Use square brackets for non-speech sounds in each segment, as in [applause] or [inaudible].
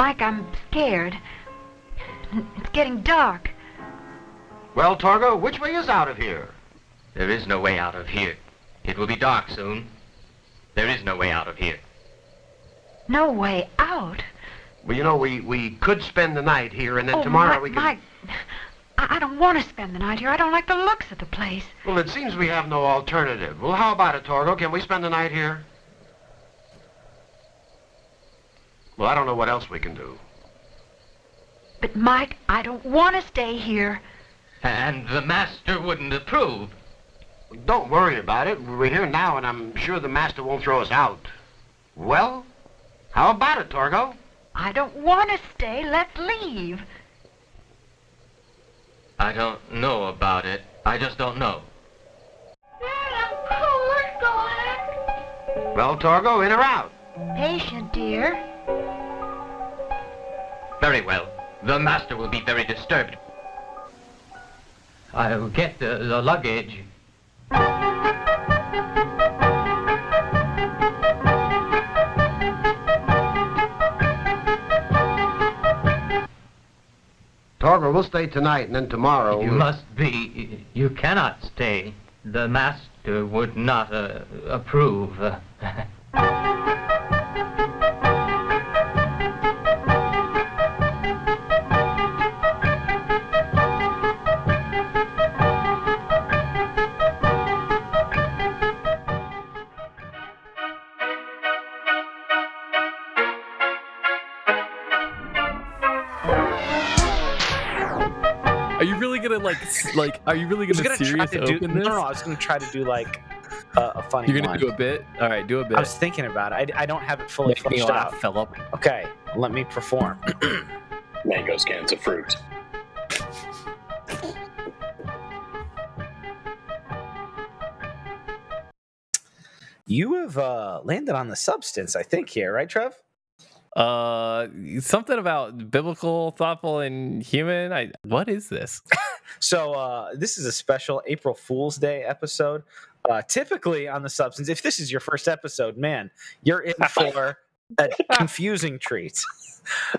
Mike, I'm scared. It's getting dark. Well, Torgo, which way is out of here? There is no way out of here. It will be dark soon. There is no way out of here. No way out. Well, you know, we, we could spend the night here, and then oh, tomorrow Mike, we can... Mike, I, I don't want to spend the night here. I don't like the looks of the place. Well, it seems we have no alternative. Well, how about it, Torgo? Can we spend the night here? Well, I don't know what else we can do. But, Mike, I don't want to stay here. And the master wouldn't approve. Don't worry about it. We're here now, and I'm sure the master won't throw us out. Well, how about it, Torgo? I don't want to stay. Let's leave. I don't know about it. I just don't know. I'm cold. Let's Well, Torgo, in or out? Patient, dear. Very well. The master will be very disturbed. I'll get the, the luggage. Torgo, we'll stay tonight, and then tomorrow... You must be. You cannot stay. The master would not uh, approve. [laughs] like like? Are you really gonna, gonna try serious to do. open No, this? no, I was gonna try to do like a, a funny. You're gonna one. do a bit. All right, do a bit. I was thinking about it. I, I don't have it fully Make me fleshed laugh, out. Philip. Okay, let me perform. [clears throat] Mangoes, cans of fruit. You have uh, landed on the substance, I think, here, right, Trev? Uh, something about biblical, thoughtful, and human. I what is this? [laughs] So uh, this is a special April Fool's Day episode. Uh, typically on the substance, if this is your first episode, man, you're in [laughs] for a confusing treat.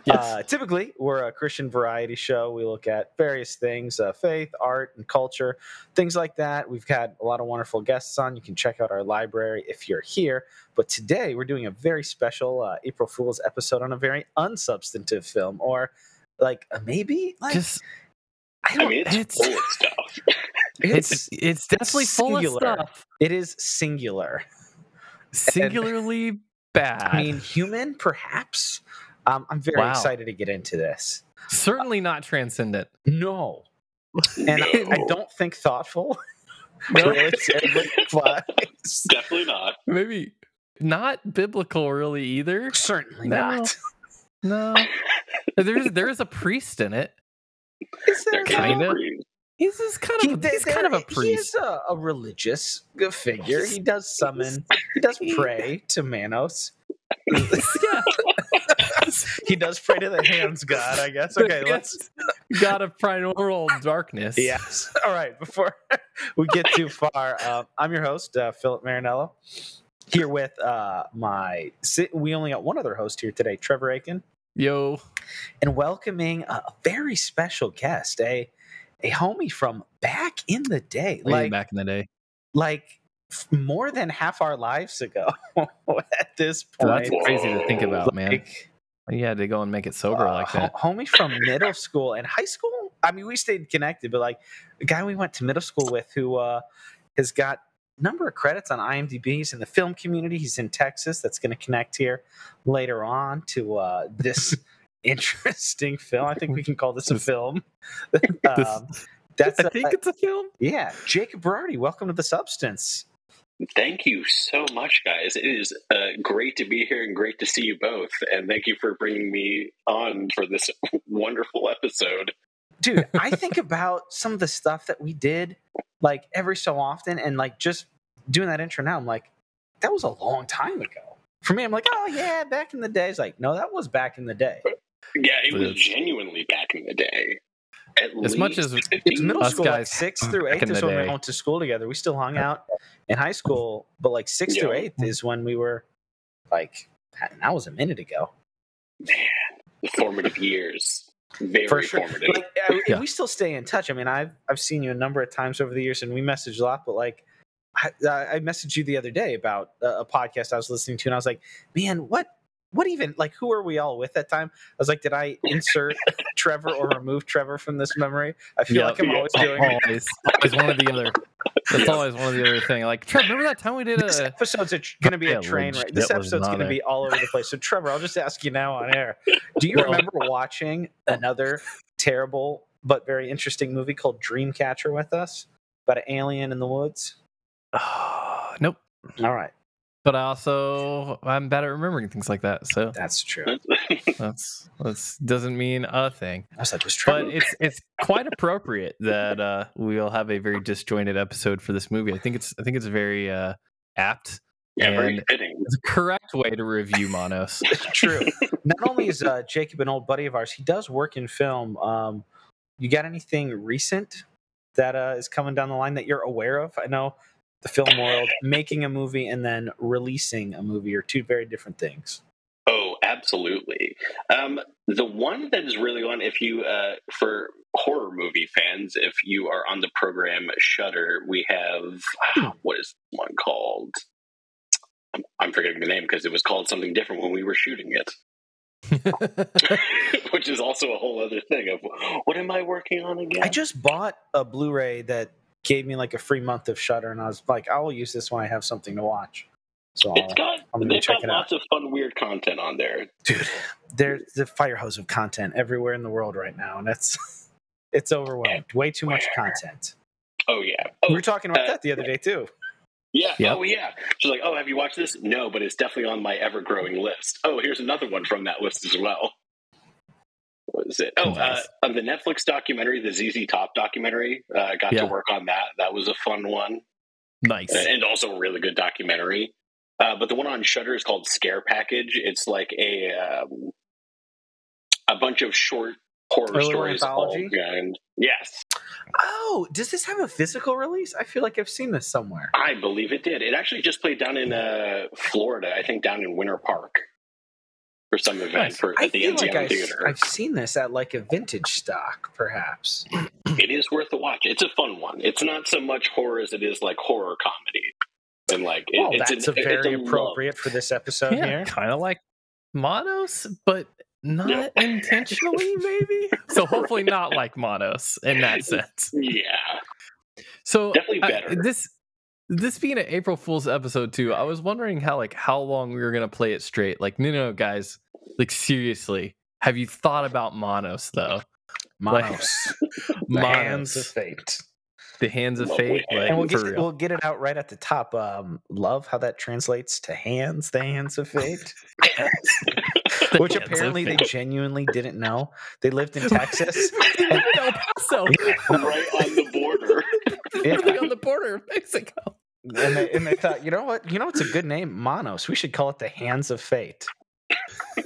Uh, typically, we're a Christian variety show. We look at various things uh, faith, art, and culture, things like that. We've had a lot of wonderful guests on. You can check out our library if you're here. But today, we're doing a very special uh, April Fool's episode on a very unsubstantive film, or like maybe like Just I I don't. mean, it's, it's- full of stuff. [laughs] it's it's definitely full of stuff. It is singular. Singularly bad. I mean, human, perhaps. Um, I'm very Wow. excited to get into this. certainly not transcendent. No, [laughs] and I, I don't think thoughtful. really terribly applies. Definitely not. Maybe not biblical, really either. Certainly No. not. No, [laughs] there's there is a priest in it. Is They're Kinda. kind. He's just kind of a, he's kind of a He priest. is a, a religious figure. He does summon. [laughs] He does pray to Manos. yeah. [laughs] He does pray to the hands god. I guess. Okay, let's. God of primordial darkness. [laughs] Yes. All right. Before we get too far, uh, I'm your host, uh, Philip Marinello, here with uh, my. We only got one other host here today, Trevor Aiken, Yo. and welcoming a very special guest, a a homie from back in the day, Way like back in the day. like more than half our lives ago. [laughs] at this point, that's crazy to think about, man. Like, You had to go and make it sober uh, like that. homie from middle school and high school. I mean, we stayed connected, but like the guy we went to middle school with, who uh, has got number of credits on IMDb. He's in the film community. He's in Texas. That's going to connect here later on to uh, this [laughs] interesting film. I think we can call this a film. [laughs] [laughs] Um, that's I uh, think it's a film. yeah, Jacob Berardi. Welcome to the Substance. Thank you so much, guys. It is uh, great to be here and great to see you both. And thank you for bringing me on for this wonderful episode. Dude [laughs] i think about some of the stuff that we did like every so often and like just doing that intro now i'm like that was a long time ago. For me i'm like oh yeah back in the day. It's like no that was back in the day. Yeah, it was It's- genuinely back in the day. At As much as- it's middle Us school like guys sixth through back eighth in is the when we went to school together. We still hung out in high school but like sixth through Yeah. eighth is when we were like that that was a minute ago. Man, the formative years. Very for sure. formative. Like, Yeah. we still stay in touch. I mean, I've I've seen you a number of times over the years, and we message a lot. But like, I, I messaged you the other day about a, a podcast I was listening to, and I was like, man, what what even like who are we all with that time? I was like, did I insert [laughs] Trevor or remove Trevor from this memory? I feel Yep. like I'm always doing. it. always, always one or the other. That's always one of the other thing. Like, Trevor, remember that time we did a This a? episode's going to be a train legit wreck. This was episode's going to be all over the place. So, Trevor, I'll just ask you now on air. Do you Well- remember watching another terrible but very interesting movie called Dreamcatcher with us about an alien in the woods? [sighs] nope. All right, But I also I'm bad at remembering things like that. So that's true. [laughs] that's that's doesn't mean a thing. I was like, was But it's it's quite appropriate that uh, we'll have a very disjointed episode for this movie. I think it's I think it's very uh, apt. yeah, very and- fitting. It's a correct way to review Manos. [laughs] true. [laughs] Not only is uh, Jacob an old buddy of ours, he does work in film. Um, you got anything recent that uh, is coming down the line that you're aware of? I know the film world making a movie and then releasing a movie are two very different things. Oh, absolutely. Um, the one that is really on, if you, uh, for horror movie fans, if you are on the program Shudder, we have, ah, [sighs] what is one called? I'm, I'm forgetting the name because it was called something different when we were shooting it, [laughs] [laughs] which is also a whole other thing of what am I working on again? I just bought a Blu-ray that gave me like a free month of Shudder, and I was like, I will use this when I have something to watch. So, it's got, I'm they've check got it out. lots of fun, weird content on there. dude, there's the fire hose of content everywhere in the world right now, and it's [laughs] it's overwhelmed. Way too much content. Oh, yeah. We Oh, were talking about uh, that the other day too. Yeah. Yep. Oh, yeah. She's like, "Oh, have you watched this?" No, but it's definitely on my ever-growing list. Oh, here's another one from that list as well. What is it? Oh, Nice. uh, on the Netflix documentary, the ZZ Top documentary. Uh, got Yeah. to work on that. That was a fun one, nice. and also a really good documentary. Uh, but the one on Shudder is called Scare Package. It's like a um, a bunch of short horror A little stories. anthology? and yes, Oh, does this have a physical release? I feel like I've seen this somewhere. I believe it did. It actually just played down in uh, Florida. I think down in Winter Park for some event Nice. for I at the feel like NCM I've, Theater. I've seen this at like a vintage stock, perhaps. It is worth a watch. It's a fun one. It's not so much horror as it is like horror comedy, and like it, Well, it's that's an- a it's very love. appropriate for this episode yeah, here. kind of like Manos, but not Yeah. [laughs] intentionally, maybe. [laughs] So hopefully not like Manos in that sense. Yeah, So Definitely I- better. this this being an April Fool's episode too, I was wondering how like how long we were gonna play it straight. Like, no, no, guys, like seriously, have you thought about Manos though? Manos, [laughs] the Manos. hands of fate. The hands of Lovely fate, like and we'll get real. we'll get it out right at the top. Um, love how that translates to hands, the hands of fate, [laughs] The which apparently they fate. genuinely didn't know. They lived in [laughs] Texas. El Paso, right on the border. Yeah. really on the border of Mexico. And they, and they thought, you know what? You know what's a good name? Manos. We should call it the Hands of Fate. [laughs]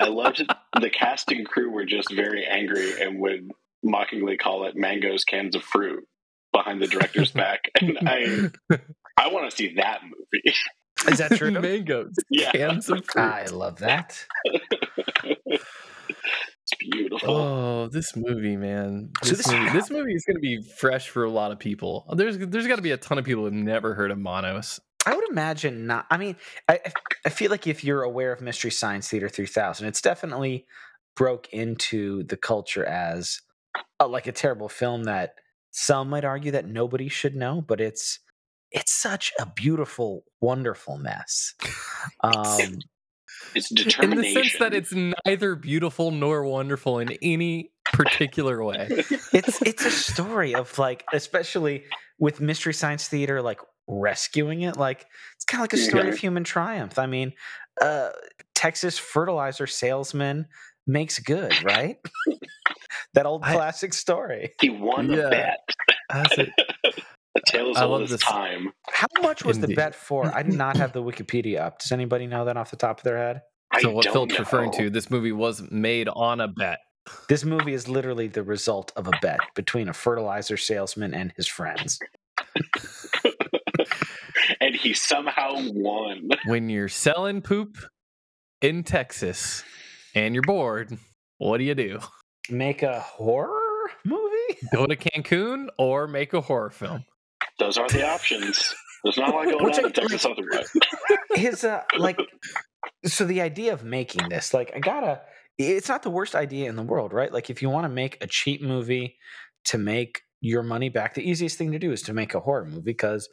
I loved it. The cast and crew were just very angry and would mockingly call it mangoes cans of fruit" behind the director's [laughs] back. And I, I want to see that movie. Is that true? [laughs] Mangoes, Yeah, cans of fruit. I love that. It's beautiful. Oh, this movie, man! So This, this- movie, this movie is going to be fresh for a lot of people. There's there's got to be a ton of people who've never heard of Manos. I would imagine not. I mean, I I- I feel like if you're aware of Mystery Science Theater 3000, it's definitely broke into the culture as a, like a terrible film that some might argue that nobody should know, but it's it's such a beautiful, wonderful mess. [laughs] Um, It's In the sense that it's neither beautiful nor wonderful in any particular way. it's it's a story of like, especially with Mystery Science Theater, like rescuing it. Like it's kind of like a story of human triumph. I mean, uh, Texas fertilizer salesman makes good, right? [laughs] that old I- classic story. he won Yeah. a bet. That's tale as I old love as this. time. How much was the bet for? I did not have the [laughs] Wikipedia up. Does anybody know that off the top of their head? So I what don't Philip's referring to, this movie was made on a bet. This movie is literally the result of a bet between a fertilizer salesman and his friends. [laughs] and he somehow won. [laughs] When you're selling poop in Texas, and you're bored, what do you do? Make a horror movie? Go to Cancun or make a horror film? Those are the options. There's not a lot going Which on I- in Texas Southern right. His uh like so the idea of making this, like I gotta it's not the worst idea in the world, right? Like if you want to make a cheap movie to make your money back, the easiest thing to do is to make a horror movie because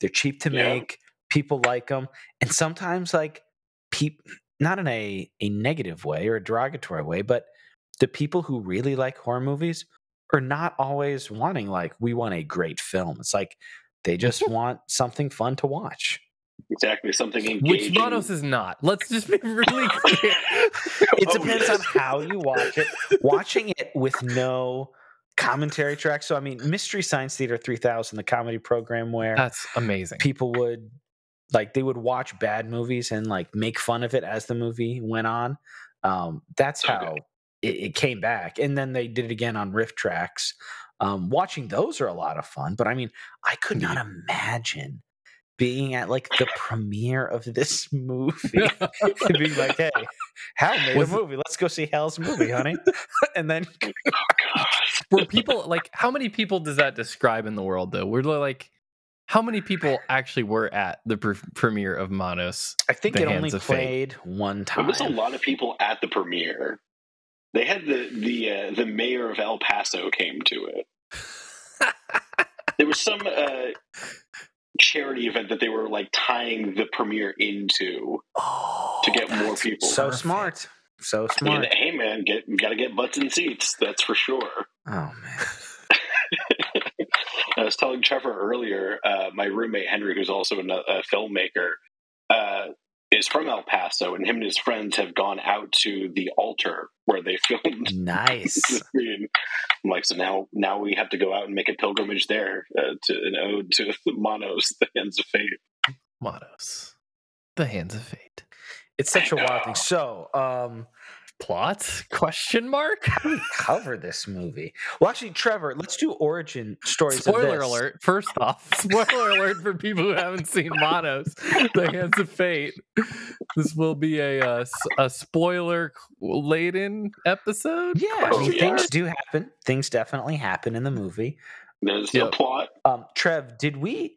they're cheap to Yeah. make, people like them, and sometimes like peop not in a a negative way or a derogatory way, but the people who really like horror movies are not always wanting like we want a great film. It's like they just [laughs] want something fun to watch. Exactly, something engaging. Which Manos is not. Let's just be really clear. [laughs] It Oh, depends yeah. on how you watch it. [laughs] Watching it with no commentary track. So I mean, Mystery Science Theater 3000, the comedy program where That's amazing. people would like they would watch bad movies and like make fun of it as the movie went on. Um, that's Okay. how it, it came back, and then they did it again on RiffTrax. Um, watching those are a lot of fun, but I mean, I could not imagine being at like the premiere of this [laughs] movie [laughs] and being like, [laughs] "Hey, Hal made Was a it- movie. Let's go see Hal's movie, honey." and then Were people like how many people does that describe in the world though? We're like how many people actually were at the pre- premiere of Manos? I think The it only Hands of Fate. played one time. There was a lot of people at the premiere. They had the the uh, the mayor of El Paso came to it. There was some uh, charity event that they were like tying the premiere into Oh, to get more people. So Perfect. smart. So And, smart. hey man, get got to get butts in seats. That's for sure. Oh man. [laughs] I was telling Trevor earlier, uh, my roommate Henry, who's also a, a filmmaker, uh, is from El Paso, and him and his friends have gone out to the altar where they [laughs] filmed Nice. the scene. I'm like, so now, now we have to go out and make a pilgrimage there uh, to an ode to [laughs] the Manos, the Hands of Fate. Manos. The Hands of Fate. It's such a wild thing. So, um, Plot? Question mark? [laughs] how do we cover this movie? Well, actually, Trevor, let's do origin stories. of Spoiler this. alert. First off, [laughs] spoiler alert for people who haven't seen Manos, The Hands of Fate. This will be a uh, s- a spoiler laden episode. Yeah, I mean, yeah. things do happen. Things definitely happen in the movie. There's Yep. a plot. Um, Trev, did we?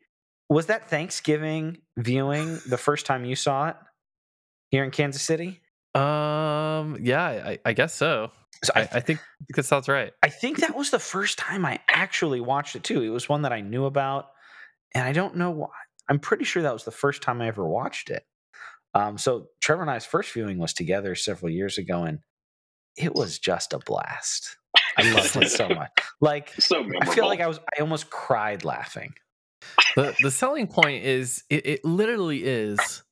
Was that Thanksgiving viewing the first time you saw it here in Kansas City? Um. Yeah, I, I guess so. So I, I, think that sounds right. I think that was the first time I actually watched it too. It was one that I knew about, and I don't know why. I'm pretty sure that was the first time I ever watched it. Um, so Trevor and I's first viewing was together several years ago, and it was just a blast. I loved it so much. [laughs] Like So I feel like I was, I almost cried laughing. the the selling point is it, it literally is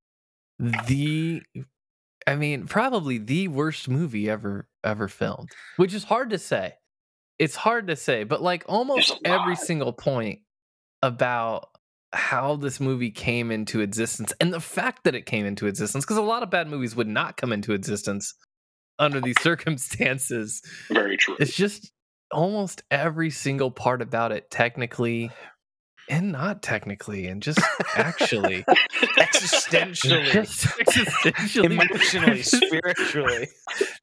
the I mean, probably the worst movie ever ever filmed. Which is hard to say. It's hard to say, but like almost every single point about how this movie came into existence and the fact that it came into existence because a lot of bad movies would not come into existence under these [laughs] circumstances Very true. it's just almost every single part about it technically and not technically and just actually. [laughs] Existentially, [laughs] existentially. Emotionally, [laughs] spiritually.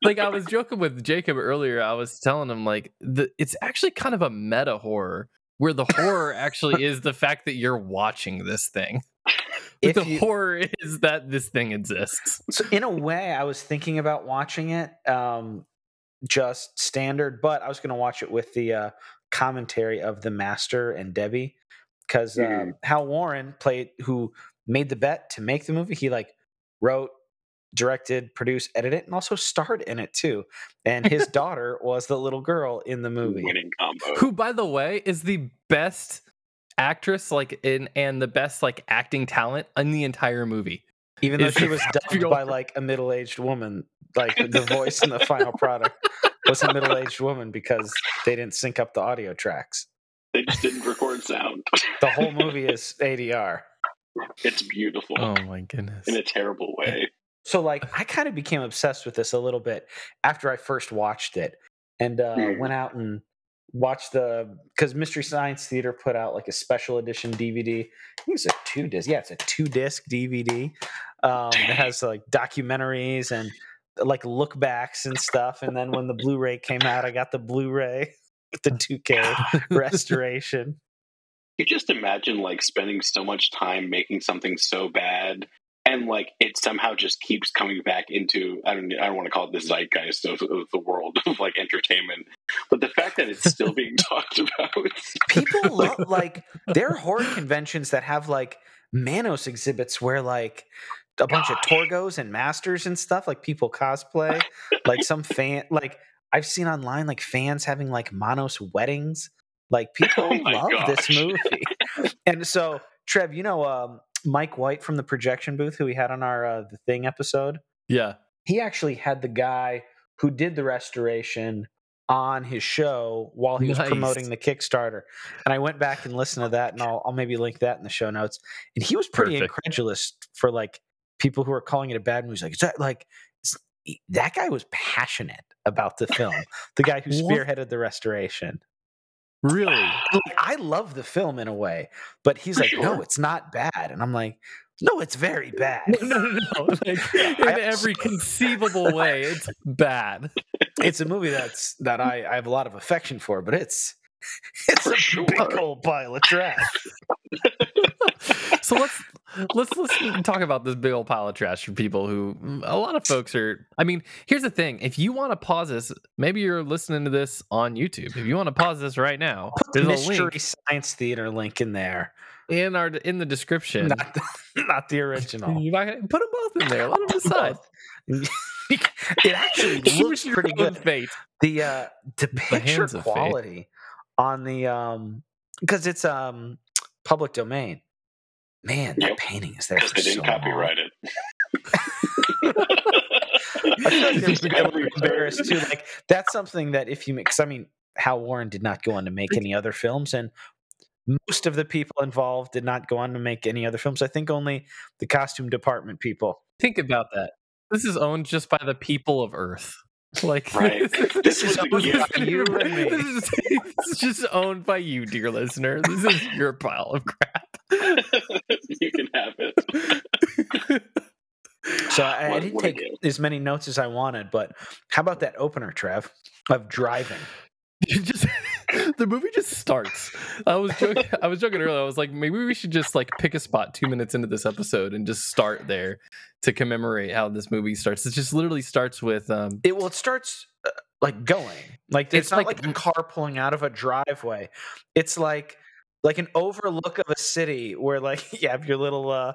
like i was joking with jacob earlier i was telling him like the, it's actually kind of a meta horror where the horror actually is the fact that you're watching this thing. If the you- horror is that this thing exists. So in a way, I was thinking about watching it um, just standard, but I was going to watch it with the uh, commentary of the Master and Debbie because Mhm. um, Hal Warren played who made the bet to make the movie. He like wrote, directed, produced, edited, and also starred in it too. And his [laughs] daughter was the little girl in the movie. Winning combo. who by the way is the best actress like in and the best like acting talent in the entire movie Even though Is she was dubbed fabulous- by like a middle-aged woman, like the voice in the final [laughs] product was a middle-aged woman because they didn't sync up the audio tracks. They just didn't record sound. [laughs] The whole movie is ADR. it's beautiful oh my goodness in a terrible way. So like I kind of became obsessed with this a little bit after I first watched it and uh, Hmm. went out and watched the because Mystery Science Theater put out like a special edition DVD. I think it's a two disc. Yeah, it's a two disc DVD. Um, it has like documentaries and like look backs and stuff. And then when the Blu-ray came out, I got the Blu-ray with the 2K [laughs] restoration. You just imagine like spending so much time making something so bad and like it somehow just keeps coming back into I don't I don't want to call it the zeitgeist of, of the world of like entertainment, but the fact that it's still being [laughs] talked about. People love [laughs] like there are horror conventions that have like Manos exhibits where like a bunch of Torgos and Masters and stuff like people cosplay like some fan like I've seen online like fans having like Manos weddings like [laughs] people Oh my love this movie [laughs] and so Trev you know um, Mike White from the projection booth who we had on our uh, the thing episode Yeah. he actually had the guy who did the restoration on his show while he was promoting the Kickstarter. And I went back and listened to that, and I'll, I'll maybe link that in the show notes. And he was pretty Perfect. incredulous for like people who are calling it a bad movie. He's like, is that like is- that guy was passionate about the film, the guy who spearheaded the restoration. Really? Like, I love the film in a way, but he's like, no, it's not bad. And I'm like, no, it's very bad. No, no, no. [laughs] Like, [laughs] in every [laughs] conceivable way, it's bad. it's a movie that's that I, I have a lot of affection for, but it's it's For a sure. big old pile of trash. so let's let's let's talk about this big old pile of trash for people who a lot of folks are i mean here's the thing if you want to pause this maybe you're listening to this on youtube if you want to pause this right now the there's a Mystery link Science Theater link in there, in our in the description not the, [laughs] not the original. You're not put them both in there let them [laughs] decide [laughs] it actually looks pretty good. fate. The uh, the picture of quality on the um because it's um public domain. Man, that Yep. painting is there [laughs] Because for they so didn't long. copyright it. [laughs] I feel like Just they're a little embarrassed too. Like that's something that if you mix, I mean, Hal Warren did not go on to make any other films, and most of the people involved did not go on to make any other films. I think only the costume department people. think about that this is owned just by the people of earth like [laughs] Right. This was a owned gift. you this is, this is just owned by you dear listener this is your pile of crap [laughs] you can have it. So I, I didn't take as many notes as I wanted, but how about that opener, Trev, of driving? [laughs] Just the movie just starts. I was joking. [laughs] I was joking earlier. I was like, maybe we should just like pick a spot two minutes into this episode and just start there to commemorate how this movie starts. It just literally starts with um. It well, it starts uh, like going, like it's, It's not like- like, a car pulling out of a driveway. It's like like an overlook of a city where like [laughs] you have your little uh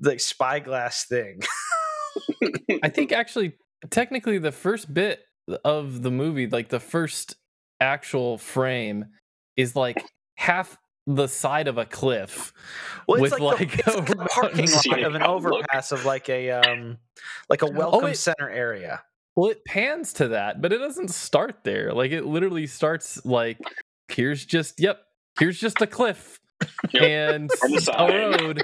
like spyglass thing. [laughs] I think actually, technically, the first bit of the movie, like the first actual frame, is like half the side of a cliff. Well, With, [laughs] it's like, the, like a a parking lot of an overpass of like a um like a welcome wait. center area. Well, it pans to that, but it doesn't start there. Like it literally starts like here's just yep, here's just a cliff Yep. and a road,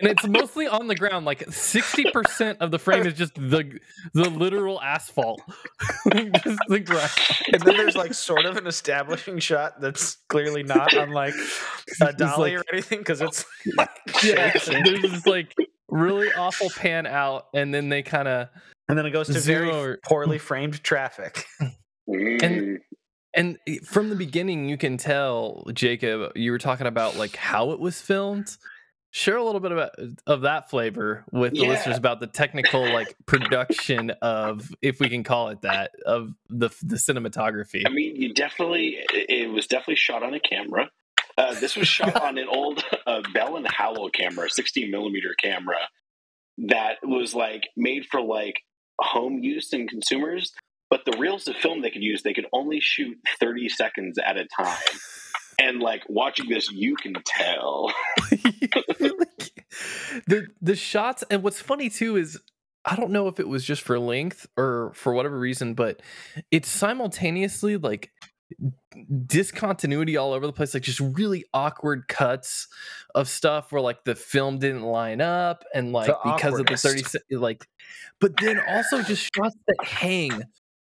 and it's mostly on the ground. Like sixty percent of the frame is just the the literal asphalt, [laughs] just the ground. And then there's like sort of an establishing shot that's clearly not on like [laughs] a dolly like- or anything because it's like [laughs] Yeah, there's this like really awful pan out, and then they kind of and then it goes to very Zero- poorly framed traffic. Mm. And from the beginning, you can tell, Jacob, you were talking about like how it was filmed. Share a little bit about of that flavor with the Yeah. listeners about the technical like production of, if we can call it that, of the the cinematography. I mean, you definitely. It it was definitely shot on a camera. Uh, this was shot [laughs] on an old uh, Bell and Howell camera, 16 millimeter camera, that was like made for like home use and consumers. But the reels of film they could use, they could only shoot 30 seconds at a time. And like watching this, you can tell. [laughs] [laughs] the the shots and what's funny too is I don't know if it was just for length or for whatever reason, but it's simultaneously like discontinuity all over the place, like just really awkward cuts of stuff where like the film didn't line up and like The because of the 30 awkwardest. like but then also just shots that hang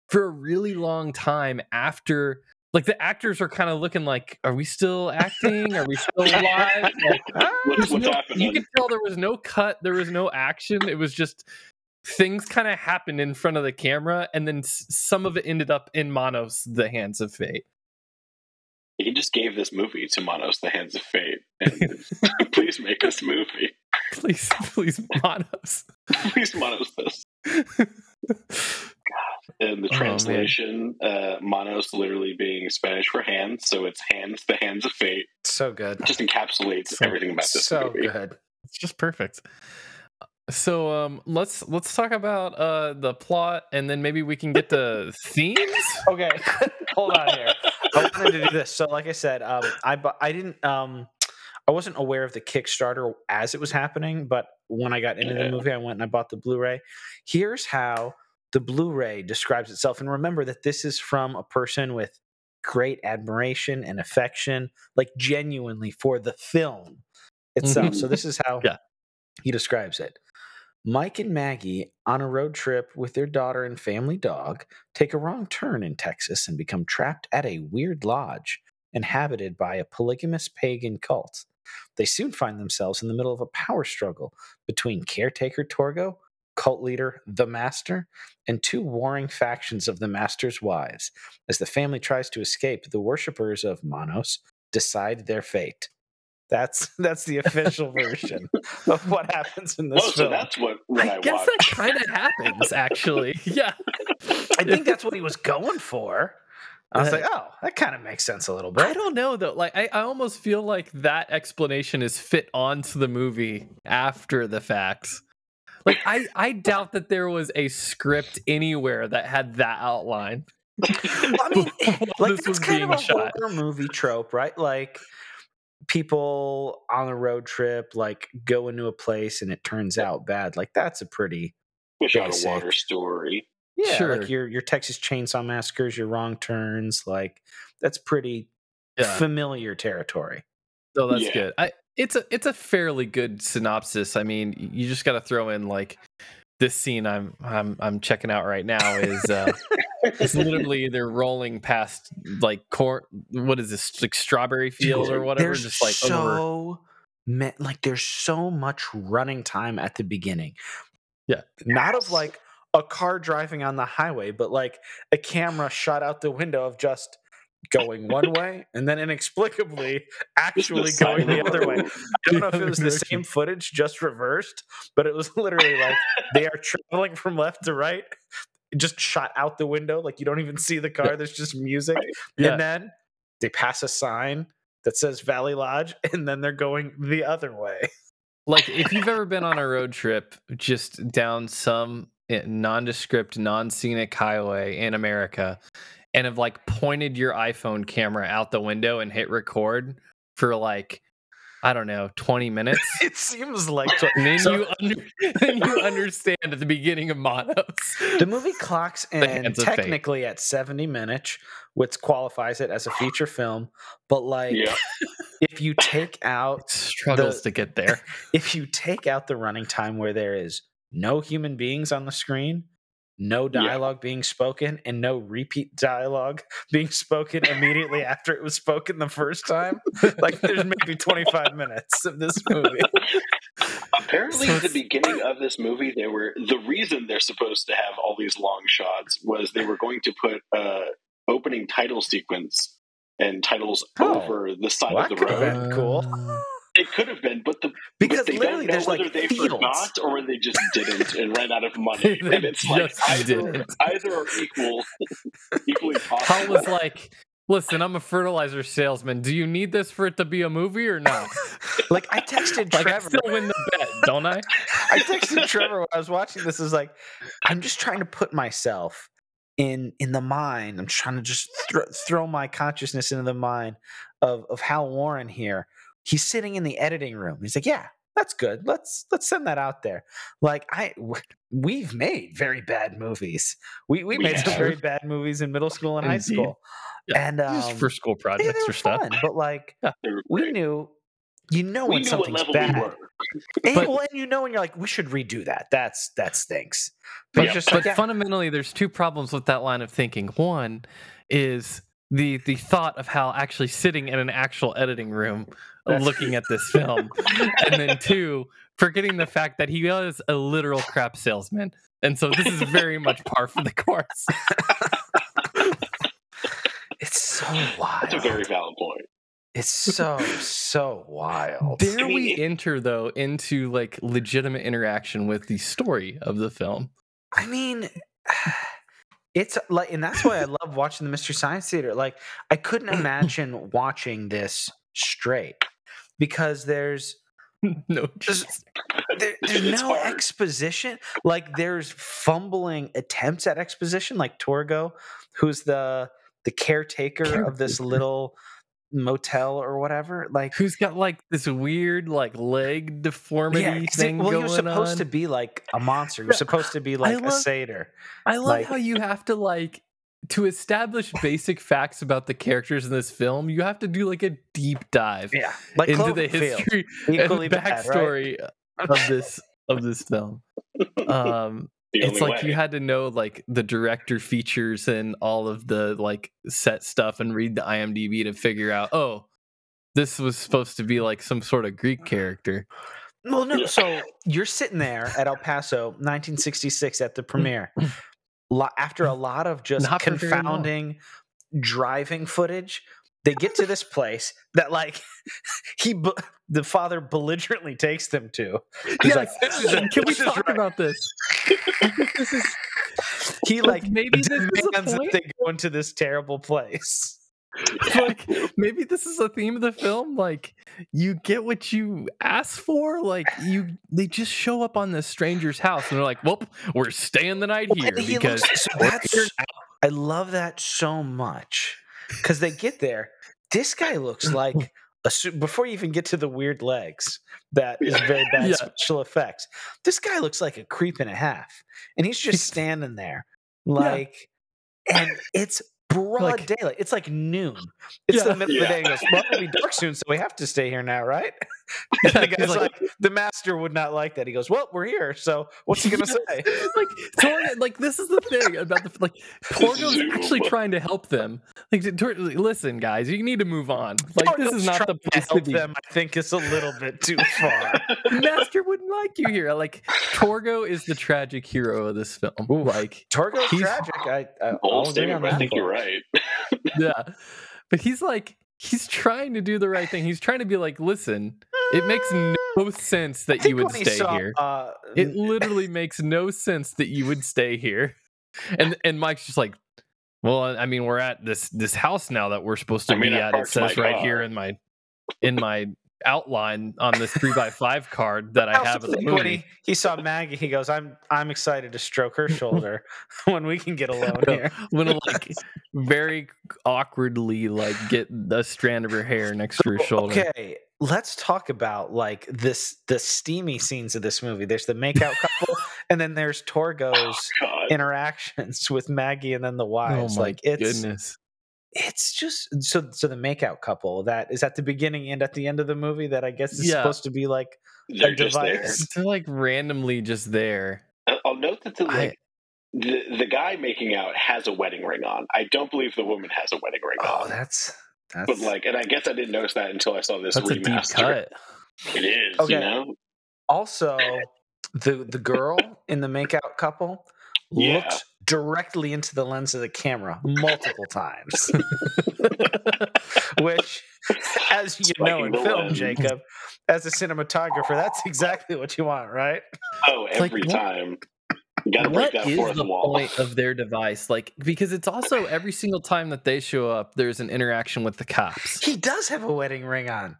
for a really long time after like the actors are kind of looking like are we still acting are we still [laughs] alive like [laughs] What's, what's no- you could tell there was no cut, there was no action. It was just things kind of happened in front of the camera, and then some of it ended up in Manos, the hands of fate. He just gave this movie to Manos, The Hands of Fate. And [laughs] please make this movie. Please, please, Manos. Please Manos this. In the Oh, translation, uh, Manos literally being Spanish for hands, so it's hands, the hands of fate. So good. Just encapsulates So- everything about this movie. So movie. good. It's just perfect. So um let's let's talk about uh the plot and then maybe we can get the [laughs] themes. Okay, [laughs] hold on here. I wanted to do this. So, like I said, um, I bu- I didn't um, I wasn't aware of the Kickstarter as it was happening, but when I got into Yeah. the movie, I went and I bought the Blu-ray. Here's how the Blu-ray describes itself, and remember that this is from a person with great admiration and affection, like genuinely for the film itself. so mm-hmm. this is how Yeah. he describes it. Mike and Maggie, on a road trip with their daughter and family dog, take a wrong turn in Texas and become trapped at a weird lodge inhabited by a polygamous pagan cult. They soon find themselves in the middle of a power struggle between caretaker Torgo, cult leader The Master, and two warring factions of the Master's wives. As the family tries to escape, the worshippers of Manos decide their fate. That's [laughs] that's the official version [laughs] of what happens in this Oh, so film. that's what, what I, I guess watched. that kind of happens actually. [laughs] Yeah. I think that's what he was going for. I was Uh, like, oh, that kind of makes sense a little bit. I don't know though. Like I, I almost feel like that explanation is fit onto the movie after the facts. Like I, I doubt that there was a script anywhere that had that outline. I mean, [laughs] like this that's was kind being of a shot. horror movie trope, right? Like people on a road trip, like go into a place and it turns out bad. Like that's a pretty Fish out of water story. yeah, Sure. like your your Texas Chainsaw Massacres, your Wrong Turns, like that's pretty Yeah. familiar territory. So that's Yeah. good. I it's a it's a fairly good synopsis. I mean, you just got to throw in like this scene I'm I'm I'm checking out right now is uh [laughs] it's literally they're rolling past like corn what is this like strawberry field or whatever There's just like over so ma- like there's so much running time at the beginning. Yeah. Not of like a car driving on the highway, but like a camera shot out the window of just going one way and then inexplicably actually going the the other way. I don't know if [laughs] it was the same footage just reversed, but it was [laughs] literally like they are traveling from left to right, just shot out the window. Like you don't even see the car. There's just music. Yeah. And then they pass a sign that says Valley Lodge, [laughs] and then they're going the other way. like if you've ever been on a road trip just down some eh, nondescript non-scenic highway in america and have like pointed your iphone camera out the window and hit record for like i don't know 20 minutes [laughs] It seems like and then So- you under, [laughs] then you understand at the beginning of manos the movie clocks [laughs] in Hands of Fate. technically at 70 minutes, which qualifies it as a feature film. But like, Yeah. if you take out struggles The- to get there if you take out the running time where there is no human beings on the screen, no Yeah. dialogue being spoken, and no repeat dialogue [laughs] being spoken immediately after it was spoken the first time, like there's maybe 25 minutes of this movie. [laughs] Apparently, So at the beginning of this movie, they were the reason they're supposed to have all these long shots was they were going to put uh, opening title sequence and titles Oh. over the side Well, of the road. been cool. It could have been, but the Because but they literally don't know there's, like, whether they fields. forgot or they just didn't and ran out of money. [laughs] And it's like just either, didn't. either are equal, [laughs] equally Paul possible. was like listen i'm a fertilizer salesman do you need this for it to be a movie or not [laughs] Like I texted like i Trevor. still win the bet don't i I texted Trevor when I was watching this. Is like, I'm just trying to put myself in in the mind. I'm trying to just thro- throw my consciousness into the mind of of Hal Warren here. He's sitting in the editing room. He's like, yeah, that's good. Let's let's send that out there. Like I, we've made very bad movies. We we We made some very bad movies in middle school and high school. Yeah, And just um, for school yeah, they projects were or stuff fun, but like They were we knew, you know we when knew what something's level bad. we were. [laughs] And, But- well, and you know, and you're like, we should redo that. That's that stinks. But Yeah, just but like, yeah, fundamentally there's two problems with that line of thinking one is the the thought of Hal actually sitting in an actual editing room That's- [laughs] looking at this film, and then two, forgetting the fact that he was a literal crap salesman, and so this is very much par for the course. [laughs] It's so wild. That's a very valid point. It's so so wild. There I mean, we it- enter though into like legitimate interaction with the story of the film. I mean, [sighs] it's like, and that's why I love watching the Mystery Science Theater. Like, I couldn't [clears throat] [clears throat] imagine watching this straight because there's [laughs] no, just there, [laughs] there's no hard. exposition. Like, there's fumbling attempts at exposition. Like Torgo, who's the the caretaker of this little motel or whatever. Like, who's got like this weird like leg deformity yeah, thing well, was supposed on. to be like a monster. Yeah, supposed to be like a satyr. I love like- how you have to like to establish basic facts about the characters in this film. You have to do like a deep dive Yeah, like into the history Equally and bad, right? backstory of this of this film. [laughs] Um, it's like way. you had to know like the director features and all of the like set stuff and read the IMDb to figure out. Oh, this was supposed to be like some sort of Greek character. Well, no. So you're sitting there at El Paso, 1966, at the [laughs] premiere. After a lot of just Not for very long. confounding driving footage, they get to this place that, like, [laughs] he the father belligerently takes them to. He's like, [laughs] "This is a- can we this is talk right." about this? This [laughs] is He like maybe this demands that they go into this terrible place. [laughs] like maybe this is a theme of the film like you get what you ask for like you they just show up on this stranger's house and they're like well we're staying the night here And he because looks- so we're that's here I love that so much because they get there. This guy looks [laughs] like a before you even get to the weird legs. That is very bad Yeah. special effects. This guy looks like a creep and a half, and he's just standing there, like, and it's broad Like- daylight. It's like noon. It's Yeah. the middle of the day. He goes, "Well, it'll be dark soon, so we have to stay here now, right?" [laughs] And the [laughs] guy's like- like, "The master would not like that." He goes, "Well, we're here, so what's he gonna [laughs] say?" like Tor- like this is the thing about the like Torgo's Zoom. actually trying to help them like Tor- listen guys you need to move on like this is not the trying to place to help be them. I think it's a little bit too far. Master wouldn't like you here like Torgo is the tragic hero of this film like Torgo's He's- tragic. I, I Bold I'll agree on but I think you're folks. Right. [laughs] yeah. But he's like he's trying to do the right thing. He's trying to be like listen it makes no [laughs] sense that you would he stay saw, here. Uh, it literally makes no sense that you would stay here. And and mike's just like well i mean we're at this this house now that we're supposed to I mean, be I at. It says right here in my in my outline on this three by five card that i also have of the think when he, he saw Maggie, he goes, "I'm I'm excited to stroke her shoulder [laughs] when we can get [laughs] alone No. here." i'm like [laughs] very awkwardly like get a strand of her hair next to her shoulder Okay, let's talk about like this the steamy scenes of this movie. There's the makeout couple, and then there's Torgo's oh, God. interactions with Maggie, and then the oh wives. my like it's goodness it's just so so the makeout couple that is at the beginning and at the end of the movie that I guess is Yeah. supposed to be like They're a just there. device. they're like randomly just there I- I'll note that the I- like the the guy making out has a wedding ring on. I don't believe the woman has a wedding ring Oh, on. that's that's But like, and I guess I didn't notice that until I saw this that's a deep remaster. cut It is, Okay. you know. also the the girl in the makeout couple Yeah. looks directly into the lens of the camera multiple times [laughs] which as you know in film lens. jacob as a cinematographer that's exactly what you want right Oh, every what- time. You gotta break what that is fourth the wall. point of their device like because it's also every single time that they show up there's an interaction with the cops he does have a wedding ring on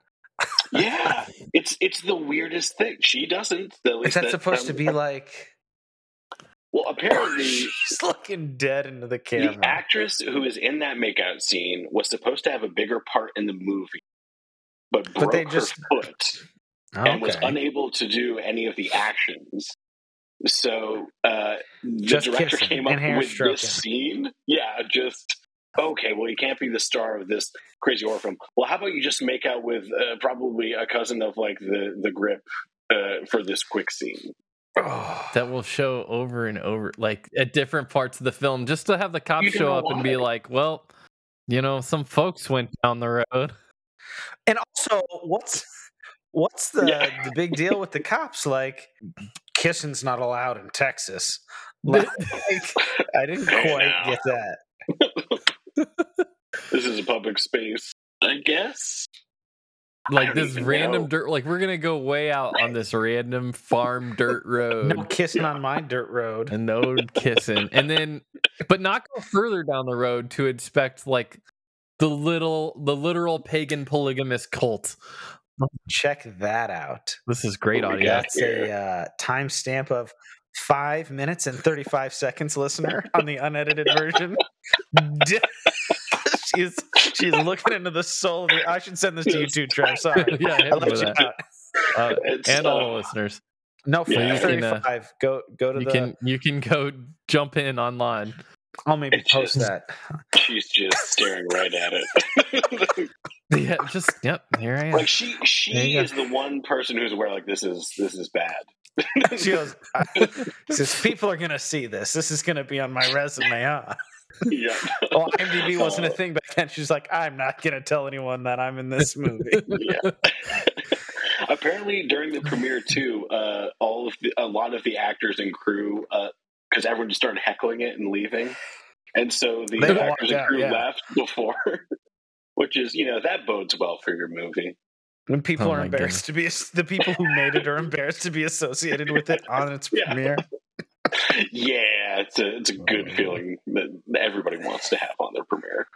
yeah, it's it's the weirdest thing. She doesn't. At is least that supposed to um, be like Well, apparently, [laughs] she's looking dead into the camera. the actress who is in that makeout scene was supposed to have a bigger part in the movie, but broke they just- her foot and was unable to do any of the actions. So uh, the Just director came up with stroking. this scene. Yeah, just okay. Well, you can't be the star of this crazy horror film. Well, how about you just make out with uh, probably a cousin of like the the grip uh, for this quick scene? Oh. that will show over and over like at different parts of the film just to have the cops show know up and be why. like well you know some folks went down the road And also, what's what's the Yeah. the big deal with the [laughs] cops? Like, kissing's not allowed in Texas. [laughs] Like, I didn't quite now. get that. [laughs] This is a public space, I guess. Like this random know. dirt. Like we're gonna go way out on this random farm dirt [laughs] road. No kissing on my dirt road. and no kissing and then but not go further down the road to inspect like the little the literal pagan polygamous cult Check that out. this is great audio? That's a uh, timestamp of five minutes and 35 seconds, listener, on the unedited version. [laughs] D- she's she's looking into the soul of the. I should send this to you too, Trev. Sorry. [laughs] yeah hit I me left you that. out. Uh, It's, and all the uh, listeners No, Yeah, you can, uh, 35. go go to you the. can you can go jump in online I'll maybe It's post just- that. She's just staring right at it. [laughs] yeah just yep here i am like she she you go. is the one person who's aware like this is this is bad. She goes, [laughs] says, people are going to see this. This is going to be on my resume, huh? Yeah. [laughs] Well, IMDb [laughs] wasn't a Oh. thing back then. She's like, I'm not going to tell anyone that I'm in this movie. [laughs] yeah. Apparently, during the premiere too, uh, all of the, a lot of the actors and crew, because everyone just started heckling it and leaving, and so the They actors walked and out, crew yeah. left before, which is you know that bodes well for your movie. When people Oh are my embarrassed to be, the people who made it are embarrassed to be associated with it on its Yeah. premiere. Yeah, it's a it's a oh, good Oh. feeling that everybody wants to have on their premiere.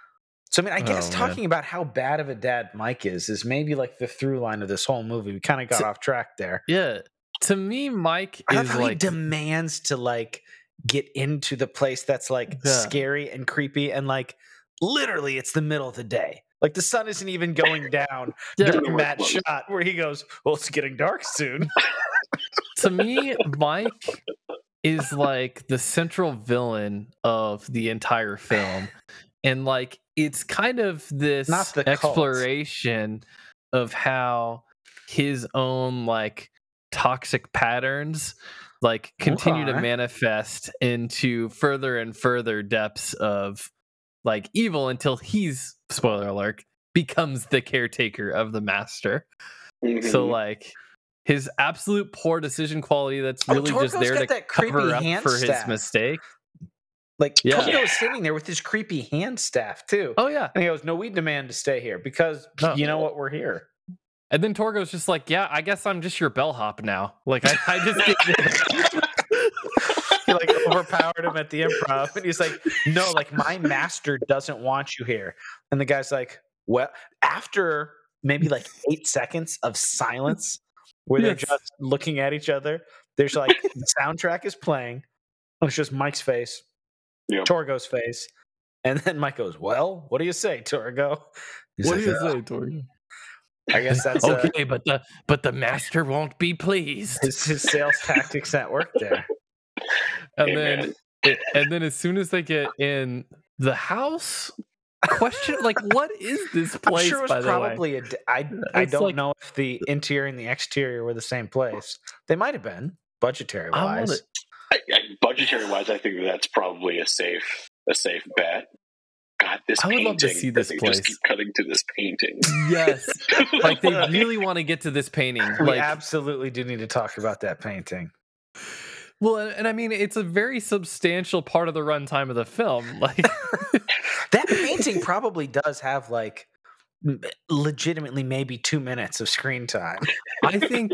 So I mean, I guess Oh, talking about how bad of a dad Mike is is maybe like the through line of this whole movie. We kind of got So- off track there. yeah to me mike I is how he demands to like get into the place that's like Yeah. scary and creepy and like literally it's the middle of the day. Like the sun isn't even going [laughs] down Yeah. during that shot where he goes, "Well, it's getting dark soon." [laughs] to me, Mike is like the central villain of the entire film. And like it's kind of this the cult. exploration of how his own like toxic patterns like continue to manifest into further and further depths of like evil until he's spoiler alert becomes the caretaker of the master. So Mhm. like his absolute poor decision quality that's Oh, really just there to that cover up hand for his mistake. Like Yeah. Torgo is sitting there with his creepy hand staff too. Oh yeah. And he goes, No, we demand to stay here because No. you know what? We're here. And then Torgo's just like, yeah, I guess I'm just your bellhop now. Like I, I just [laughs] [laughs] He like overpowered him at the improv. And he's like, No, like my master doesn't want you here. And the guy's like, Well, after maybe like eight seconds of silence where they're Yes. just looking at each other, there's like [laughs] the soundtrack is playing. It's just Mike's face, Yeah. Torgo's face. And then Mike goes, Well, what do you say, Torgo? He's What do you "Uh, say, Torgo? I guess that's uh, okay, but the but the master won't be pleased. his, his sales tactics at work there. And Hey, then it, and then as soon as they get in the house, question like what is this I'm place? sure it by was the way? probably a. d- I I It's don't like- know if the interior and the exterior were the same place. They might have been budgetary wise. I, I, budgetary wise, I think that's probably a safe a safe bet. God, this I would painting. love to see that this they place. Just keep cutting to this painting. Yes, [laughs] like they really want to get to this painting. we Like absolutely do need to talk about that painting. Well, and and I mean, it's a very substantial part of the runtime of the film. Like, [laughs] That painting [laughs] probably does have like legitimately maybe two minutes of screen time. I think,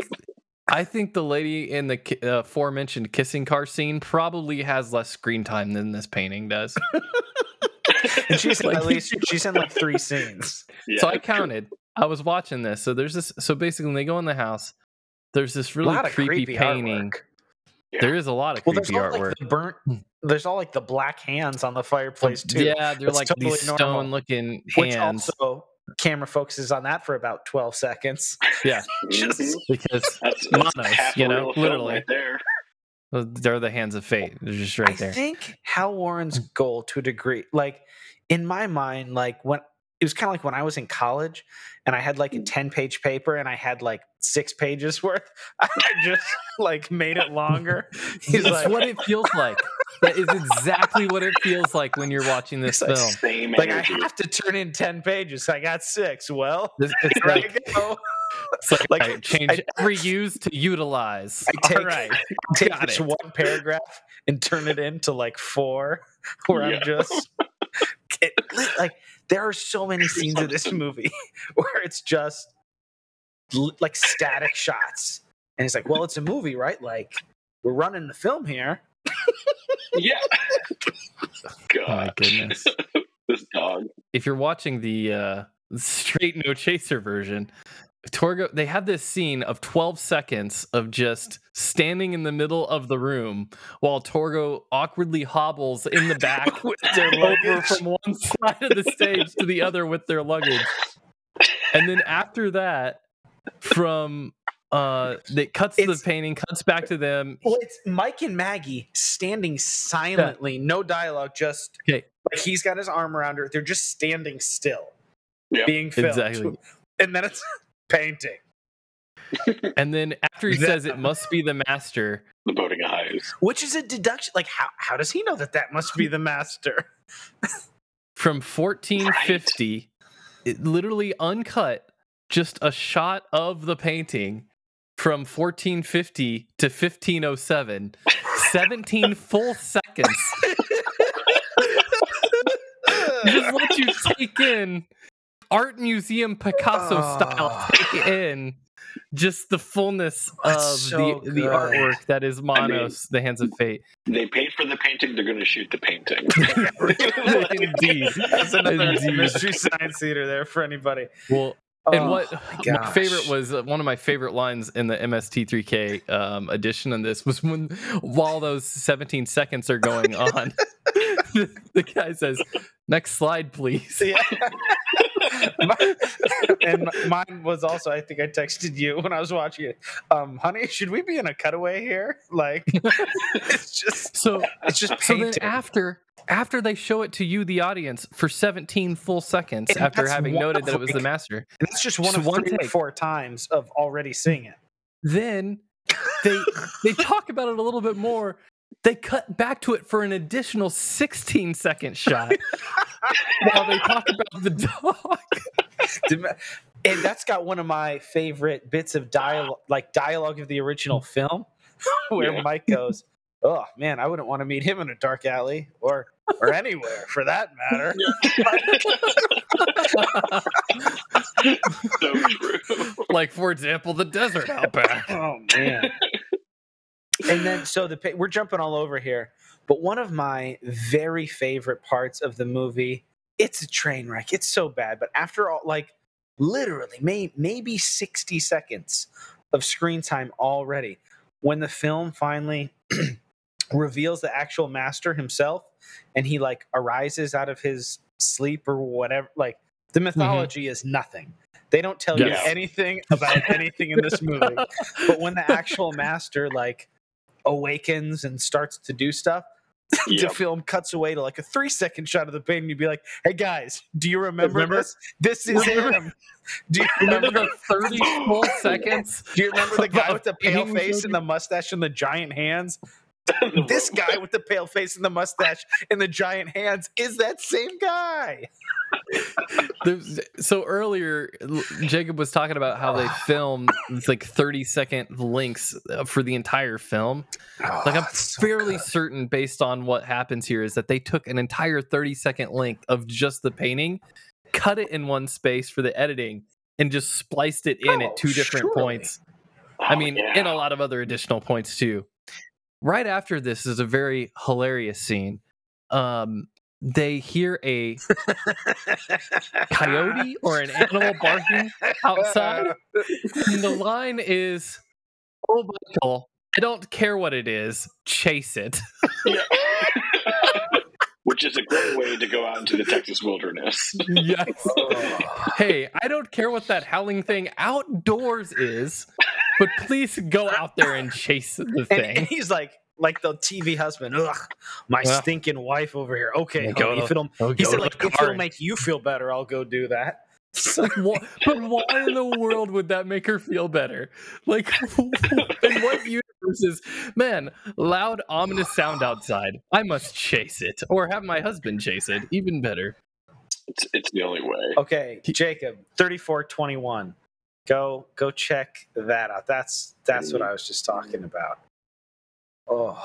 I think the lady in the ki- uh, aforementioned kissing car scene probably has less screen time than this painting does. [laughs] And she's in Like- at least she's in like three scenes. Yeah, so I it's true. counted. I was watching this. So there's this. So basically, when they go in the house, there's this really creepy, creepy painting. artwork. Yeah. There is a lot of Well, there's creepy all artwork. like the burnt. There's all like the black hands on the fireplace too. yeah, they're That's like totally these stone-looking which hands. also camera focuses on that for about 12 seconds. yeah, [laughs] Just- Mhm. because [laughs] That's, that's Manos, you know, literally. right there. they're the hands of fate. They're just right I there. I think Hal Warren's goal to a degree, like in my mind, like when it was kind of like when I was in college and I had like a 10 page paper and I had like six pages [laughs] worth. I just like made it longer. [laughs] He's It's like, what it feels like. That is exactly what it feels like when you're watching this It's like film. Like I have to turn in ten pages. I got six. Well, [laughs] This, it's here like, I go. it's like, like, I change I- every use to utilize. I take- All right. Take it. one paragraph and turn it into like four, where Yeah. I'm just it, like there are so many scenes of this movie where it's just like static shots, and he's like, well, it's a movie, right? Like we're running the film here. [laughs] yeah. Oh my God, goodness. [laughs] this dog. if you're watching the uh straight no chaser version torgo they have this scene of 12 seconds of just standing in the middle of the room while torgo awkwardly hobbles in the back [laughs] With their over luggage. from one side of the stage to the other with their luggage and then after that from uh it cuts It's- the painting cuts back to them Well, it's Mike and Maggie standing silently, no dialogue, just Okay. like he's got his arm around her. They're just standing still, Yeah. being filmed. Exactly. [laughs] And then it's painting. [laughs] and then after he says it must be the master The boating eyes. Which is a deduction. Like, how, how does he know that that must be the master? from 1450 [laughs] it literally uncut just a shot of the painting from 1450 to 1507 17 [laughs] full seconds [laughs] just let you take in art museum picasso style Oh. take in just the fullness That's of so the, the artwork that is Manos, the Hands of Fate. They paid for the painting. They're going to shoot the painting. [laughs] Indeed. That's another Indeed. mystery science theater there for anybody. Well, and Oh, what my my favorite was uh, one of my favorite lines in the MST3K um, edition on this was when while those 17 seconds are going on, the, [laughs] [laughs] the guy says, "Next slide, please." Yeah. [laughs] [laughs] My- and mine was also, I think I texted you when I was watching it. Um, honey, should we be in a cutaway here? Like, [laughs] it's just, So, it's just so then after after they show it to you, the audience, for 17 full seconds, And after having noted that it was the master, and that's just one just of one three take. four times of already seeing it. then they they talk about it a little bit more. They cut back to it for an additional 16 second shot [laughs] while they talk about the dog. And that's got one of my favorite bits of dialogue, like dialogue of the original film, [laughs] where Yeah. Mike goes, "Oh man, I wouldn't want to meet him in a dark alley or or anywhere for that matter." [laughs] so true. like for example, the desert outback. Oh man. And then so the we're jumping all over here, but one of my very favorite parts of the movie, it's a train wreck. It's so bad, but after all like literally may, maybe 60 seconds of screen time already when the film finally [clears throat] reveals the actual master himself and he like arises out of his sleep or whatever like the mm-hmm. mythology is nothing they don't tell Yes. you anything about anything in this movie but when the [laughs] actual master like awakens and starts to do stuff [laughs] the film cuts away to like a three second shot of the painting you'd be like hey guys do you remember, Remember? this this is Remember? him [laughs] do you [laughs] Remember remember the 30 full seconds? do you remember the guy with the pale face and the mustache and the giant hands this guy with the pale face and the mustache and the giant hands is that same guy [laughs] so earlier, Jacob was talking about how they filmed like 30 second links uh, for the entire film. Like I'm fairly certain, based on what happens here, is that they took an entire 30 second link of just the painting, cut it in one space for the editing, and just spliced it in Oh, at two different surely. points. I Oh, mean, yeah. and a lot of other additional points too. Right after this is a very hilarious scene. Um, they hear a coyote or an animal barking outside. And the line is, "Oh, Michael, I don't care what it is, chase it." [laughs] Which is a great way to go out into the Texas wilderness. yes. [laughs] hey, I don't care what that howling thing outdoors is, but please go out there and chase the and, thing. and he's like like the tv husband ugh my Ugh. stinking wife over here okay Yeah, go honey, to- if it'll I'll he said like if it'll make you feel better i'll go do that Like, [laughs] wha- but why in the world would that make her feel better? Like, [laughs] in what universe versus man, loud, ominous sound outside. I must chase it, or have my husband chase it. Even better. It's, it's the only way. Okay, Jacob, thirty-four twenty-one. Go go check that out. That's that's what mm. I was just talking mm. about. Oh,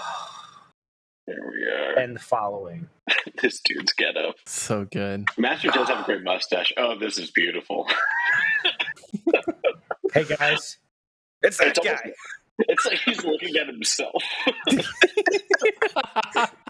There we are. and the following. [laughs] this dude's get up. So good. Master does have a great [gasps] mustache. Oh, this is beautiful. [laughs] Hey guys, it's that It's almost- guy. It's like he's looking at himself. [laughs]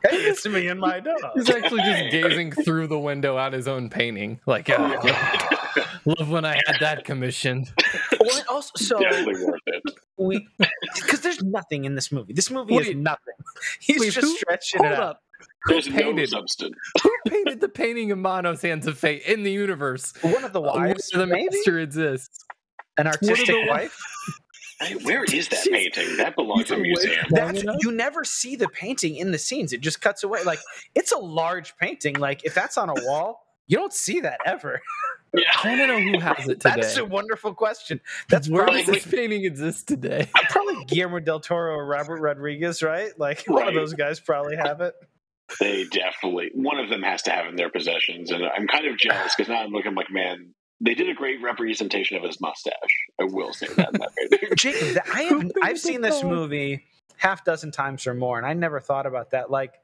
Hey, it's me and my dog. He's actually just gazing through the window at his own painting. Like, oh, yep. Love when I had that commissioned. [laughs] Well, also, so Definitely worth it. we because there's nothing in this movie. This movie Wait. is nothing. He's Wait, just who- stretching Hold it out. up. There's no painted? substance. Who painted the painting of Manos Hands of Fate in the universe? One of the uh, wives, Where the maybe master exists. an artistic the wife. [laughs] Hey, where is that She's- painting? That belongs she's in a museum. That's, you never see the painting in the scenes. It just cuts away. Like it's a large painting. Like if that's on a wall, you don't see that ever. [laughs] Yeah. I want to know who has it [laughs] today. That's a wonderful question. That's Where probably does this painting exist today? [laughs] probably Guillermo del Toro or Robert Rodriguez, right? Like one of those guys probably have it. They definitely one of them has to have it in their possessions, and I'm kind of jealous because now I'm looking like, man, they did a great representation of his mustache. I will say that. [laughs] in that. Jake, I have, I've seen this movie half dozen times or more, and I never thought about that. Like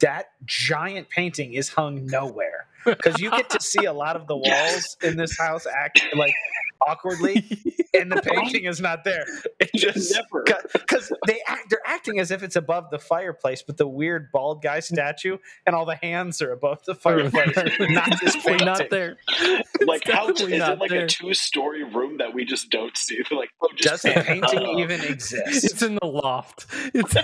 that giant painting is hung nowhere because you get to see a lot of the walls in this house act like awkwardly, [laughs] and the painting is not there. It just because they act they're acting as if it's above the fireplace, but the weird bald guy statue and all the hands are above the fireplace, [laughs] not this painting. not there. [laughs] Like It's how is definitely it like there. a two-story room that we just don't see? They're like, oh, Does just the painting even exist? It's in the loft. It's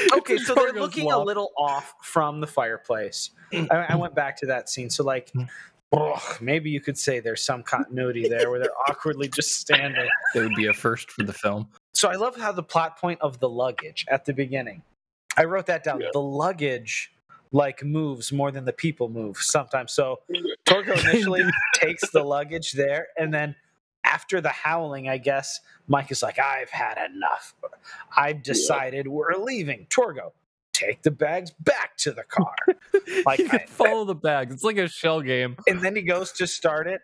[laughs] okay, so they're looking a little off from the fireplace. Mm. I, I went back to that scene. So, like, mm. ugh, maybe you could say there's some continuity there where they're [laughs] awkwardly just standing. That would be a first for the film. So, I love how the plot point of the luggage at the beginning. I wrote that down. Yeah. The luggage like moves more than the people move sometimes. So, [laughs] Torgo initially takes the luggage there, and then after the howling, I guess Mike is like, "I've had enough. I've decided we're leaving." Torgo, take the bags back to the car, [laughs] Like, I- follow the bags. It's like a shell game. and then he goes to start it,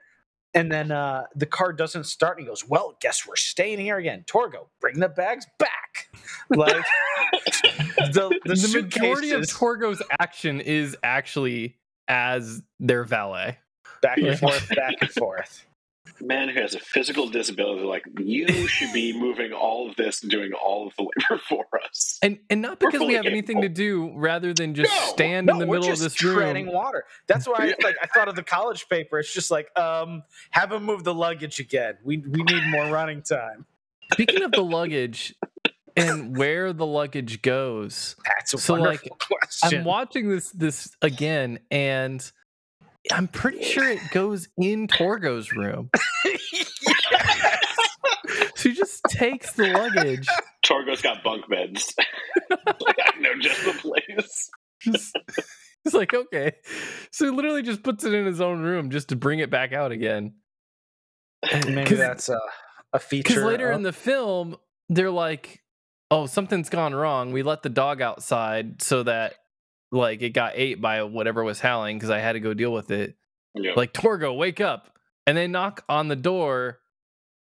and then uh, the car doesn't start. And he goes, "Well, guess we're staying here again." Torgo, bring the bags back. Like [laughs] the the, The, majority of Torgo's action is actually as their valet. back and forth, back and forth. Man who has a physical disability. Like you should be moving all of this and doing all of the labor [laughs] for us. And and not because we have anything to do, rather than just No, stand No, in the middle of this room. treading water. That's why I, like I thought of the college paper. It's just like, um, have him move the luggage again. We we need more running time. Speaking of the luggage and where the luggage goes, That's a So, wonderful question. I'm watching this this again, and I'm pretty sure it goes in Torgo's room. [laughs] So he just takes the luggage. Torgo's got bunk beds. [laughs] like, I know just the place. Just [laughs] he's like, okay. So he literally just puts it in his own room just to bring it back out again. Maybe that's a a feature. Because later of- in the film, they're like, "Oh, something's gone wrong. We let the dog outside so that like it got ate by whatever was howling because I had to go deal with it." Yeah. Like Torgo, wake up! And they knock on the door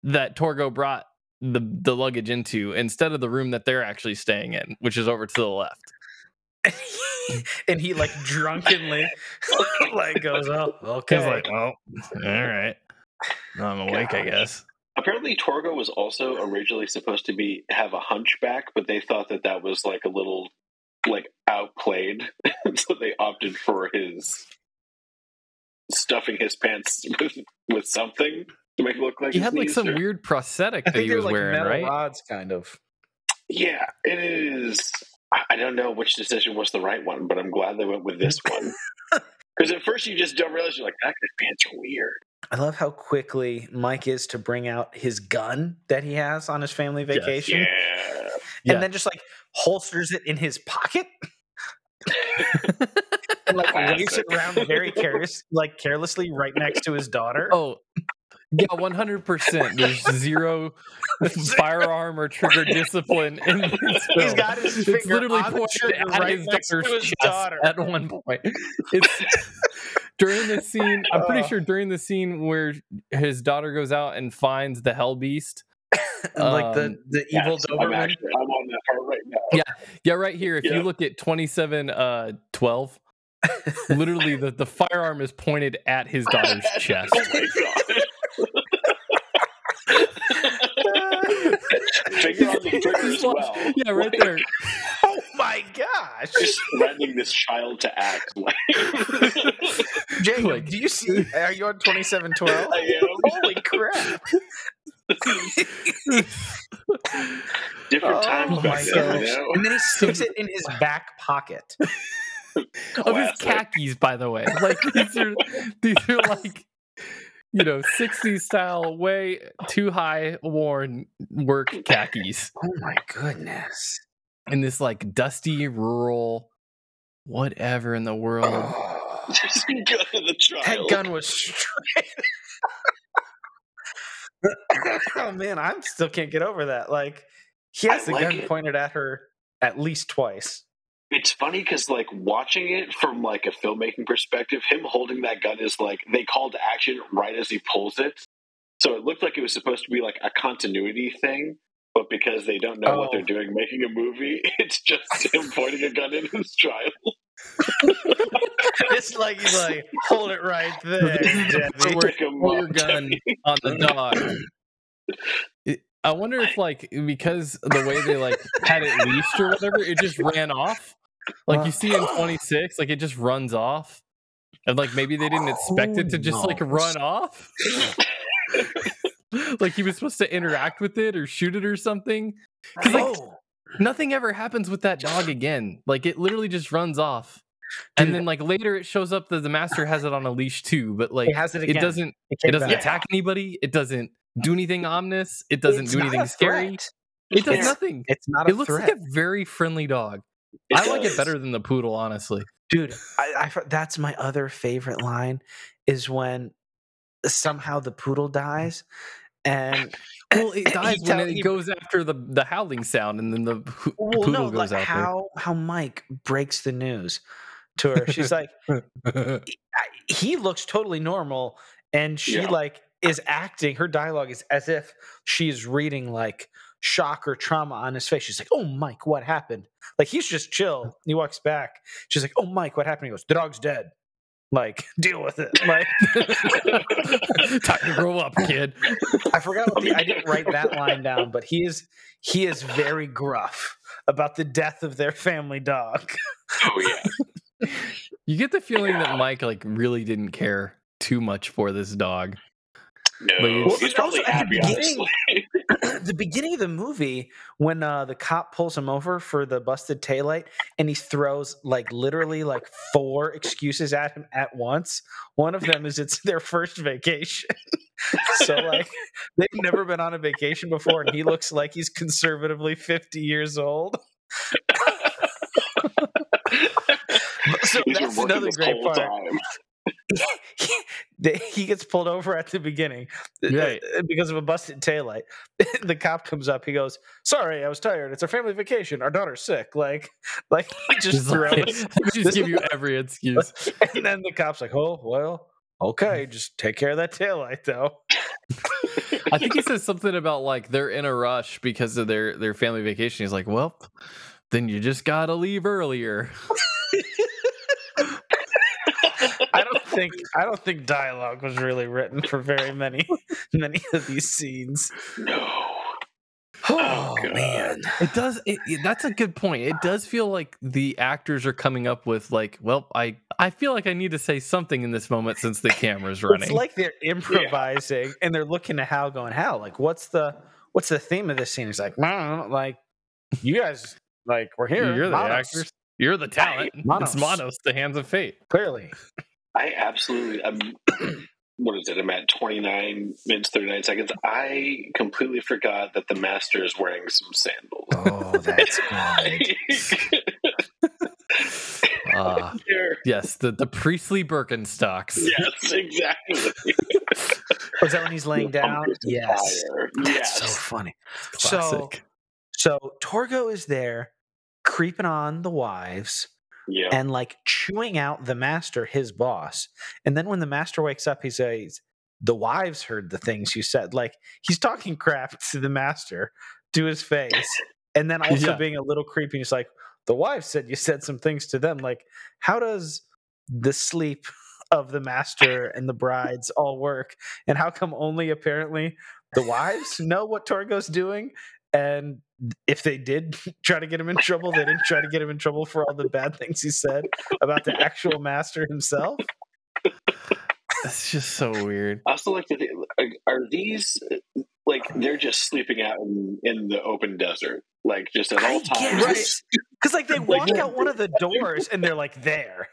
that Torgo brought the the luggage into instead of the room that they're actually staying in, which is over to the left. [laughs] and he like drunkenly [laughs] like goes, "Oh, okay." He's like, "Oh, all right, I'm awake, I guess." Apparently, Torgo was also originally supposed to be have a hunchback, but they thought that that was like a little like outplayed, [laughs] so they opted for his stuffing his pants with with something to make it look like He his had like some are- weird prosthetic I that think he was like wearing, metal right? rods, kind of. Yeah, it is. I- I don't know which decision was the right one, but I'm glad they went with this [laughs] one. Because at first you just don't realize you're like that guy's pants are weird. I love how quickly Mike is to bring out his gun that he has on his family vacation, Yeah. Yeah. and then just like holsters it in his pocket. [laughs] and like waves it around very careless, like carelessly right next to his daughter. Oh, Yeah, one hundred percent. There's zero [laughs] firearm or trigger discipline in this He's film. got his It's finger literally on the pointed at right his next to daughter's his daughter. at one point. It's [laughs] during the scene. I'm pretty Oh. sure during the scene where his daughter goes out and finds the Hell Beast. [laughs] like the Um, the evil Yes, I'm, actually, I'm on that part right now. Yeah, yeah, right here. If Yeah. you look at 27 uh 12, literally the, the firearm is pointed at his daughter's [laughs] chest. oh my god. [laughs] Finger on the trigger as well. Yeah, right Like, there. Oh my gosh, Just threatening this child to act. Like, Jacob, Like- do you see? Are you on twenty seven twelve? I am. Holy crap! Different oh times Oh back then, gosh. you know? And then he sticks it in his [laughs] back pocket. [laughs] Of his khakis, by the way. Like these are these are like you know, 60s style, way too high worn work khakis. [laughs] Oh my goodness! In this like dusty rural whatever in the world. Oh, Just gun the child. that gun was straight. [laughs] oh man, I still can't get over that. Like he has I the like gun it. pointed at her at least twice. It's funny because, like, watching it from like a filmmaking perspective, him holding that gun is like they called action right as he pulls it. So it looked like it was supposed to be like a continuity thing, but because they don't know what Oh. they're doing making a movie, [laughs] it's just him pointing a gun at his child. [laughs] it's like he's like, hold it right there, This is the Debbie. part where Pick 'em pull your up, gun Debbie. on the dog. It- I wonder if like because the way they like had it leashed or whatever, it just ran off. Like you see in uh. 26, like it just runs off. And like maybe they didn't expect it to oh, just like run off. [laughs] like he was supposed to interact with it or shoot it or something. 'Cause, like, Oh, Nothing ever happens with that dog again. Like it literally just runs off. And then like later it shows up that the master has it on a leash too, but like he has it again. it doesn't It it doesn't back. attack anybody. It doesn't do uh, anything ominous. It doesn't It's do anything scary. It does It's- nothing. It's not a It looks threat. like a very friendly dog. It I like it better than the poodle, honestly. dude I, I that's my other favorite line is when somehow the poodle mm. dies and [laughs] Well, it [laughs] dies when tell- it he- goes after the the howling sound, and then the poo- well poodle no goes like after. how how mike breaks the news to her. She's like [laughs] I- he looks totally normal and she Yeah. like is acting her dialogue is as if she's reading like shock or trauma on his face. She's like oh mike what happened? Like he's just chill. He walks back. She's like oh mike what happened? He goes the dog's dead like [laughs] deal with it like [laughs] Time to grow up, kid. i forgot what the, i didn't write that line down but he is he is very gruff about the death of their family dog Oh yeah. You get the feeling that Mike like really didn't care too much for this dog. No, But it's- he's probably Also, at the beginning- [clears throat] the beginning of the movie when uh, the cop pulls him over for the busted taillight and he throws like literally like four excuses at him at once one of them is it's their first vacation. [laughs] So like they've never been on a vacation before and he looks like he's conservatively 50 years old. [laughs] [laughs] So He's that's another great part. time. [laughs] He gets pulled over at the beginning uh, Right. uh, because of a busted taillight. [laughs] the cop comes up. He goes, "Sorry, I was tired. It's our family vacation. Our daughter's sick." Like, [laughs] like he just Just, like, just give you every excuse. and then the cop's like, "Oh well, okay, just take care of that taillight, though." I think he says something about like they're in a rush because of their their family vacation. He's like, well, then you just gotta leave earlier. I don't think I don't think dialogue was really written for very many [laughs] many of these scenes. No. Oh, oh, God. man, It does. It, it- that's a good point. It does feel like the actors are coming up with like, well, I I feel like I need to say something in this moment since the [laughs] camera's running. It's like they're improvising and they're looking to Hal, going, "Hal, like, what's the what's the theme of this scene?" He's like, "No, like, you guys, like, we're here. You're the Manos, actors. You're the talent. Manos. It's Manos, the hands of fate. clearly." I absolutely. I'm, [clears throat] what is it? I'm at 29 minutes 39 seconds. I completely forgot that the master is wearing some sandals. Oh, that's [laughs] Ah, [laughs] They're- yes, the the priestly Birkenstocks. yes, exactly. Was that when he's laying down? Bunkers Yes. Fire. That's yes. so funny. So, so Torgo is there, creeping on the wives yeah. and like chewing out the master, his boss. And then when the master wakes up, he says, "The wives heard the things you said." Like he's talking crap to the master to his face, and then [laughs] also Yeah. being a little creepy. He's like, "The wives said you said some things to them." Like, how does the sleep of the master and the brides all work? And how come only apparently the wives know what Torgo's doing? And if they did [laughs] try to get him in trouble, they didn't try to get him in trouble for all the bad things he said about the actual master himself. It's just so weird. I also like to think, are these like they're just sleeping out in, in the open desert, like just at all I times? guess. Because like they Like, walk out one of the doors and they're like there.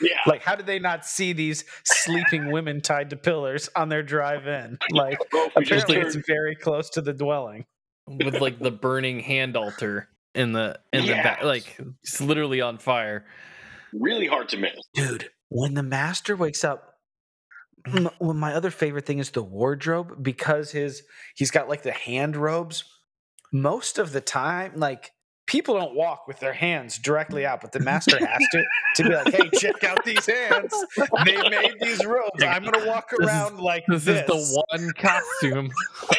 Yeah, Like, how did they not see these sleeping women tied to pillars on their drive in? [laughs] Like, Well, if apparently it's very close to the dwelling. With like the burning hand altar in the in the back, like it's literally on fire. really hard to miss. Dude, when the master wakes up, m- well, my other favorite thing is the wardrobe because his he's got like the hand robes. Most of the time, like people don't walk with their hands directly out, but the master has to to be like, "Hey, check out these hands. They made these robes. [laughs] I'm gonna walk This is- around like This, this." is the one costume [laughs]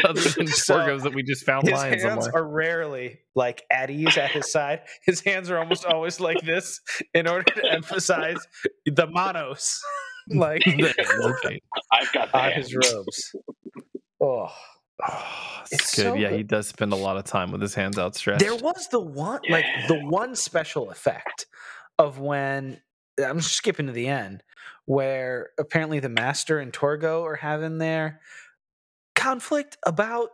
[laughs] other than So, Torgo's that we just found his lying hands somewhere. are rarely like at ease at his side. His hands are almost always like this in order to emphasize the manos, [laughs] like [laughs] okay. I've got the on hands. his robes. Oh, Oh, [sighs] it's, It's good. so yeah, he does spend a lot of time with his hands outstretched. there was the one, like the one special effect of when I'm skipping to the end, where apparently the master and Torgo are having their conflict about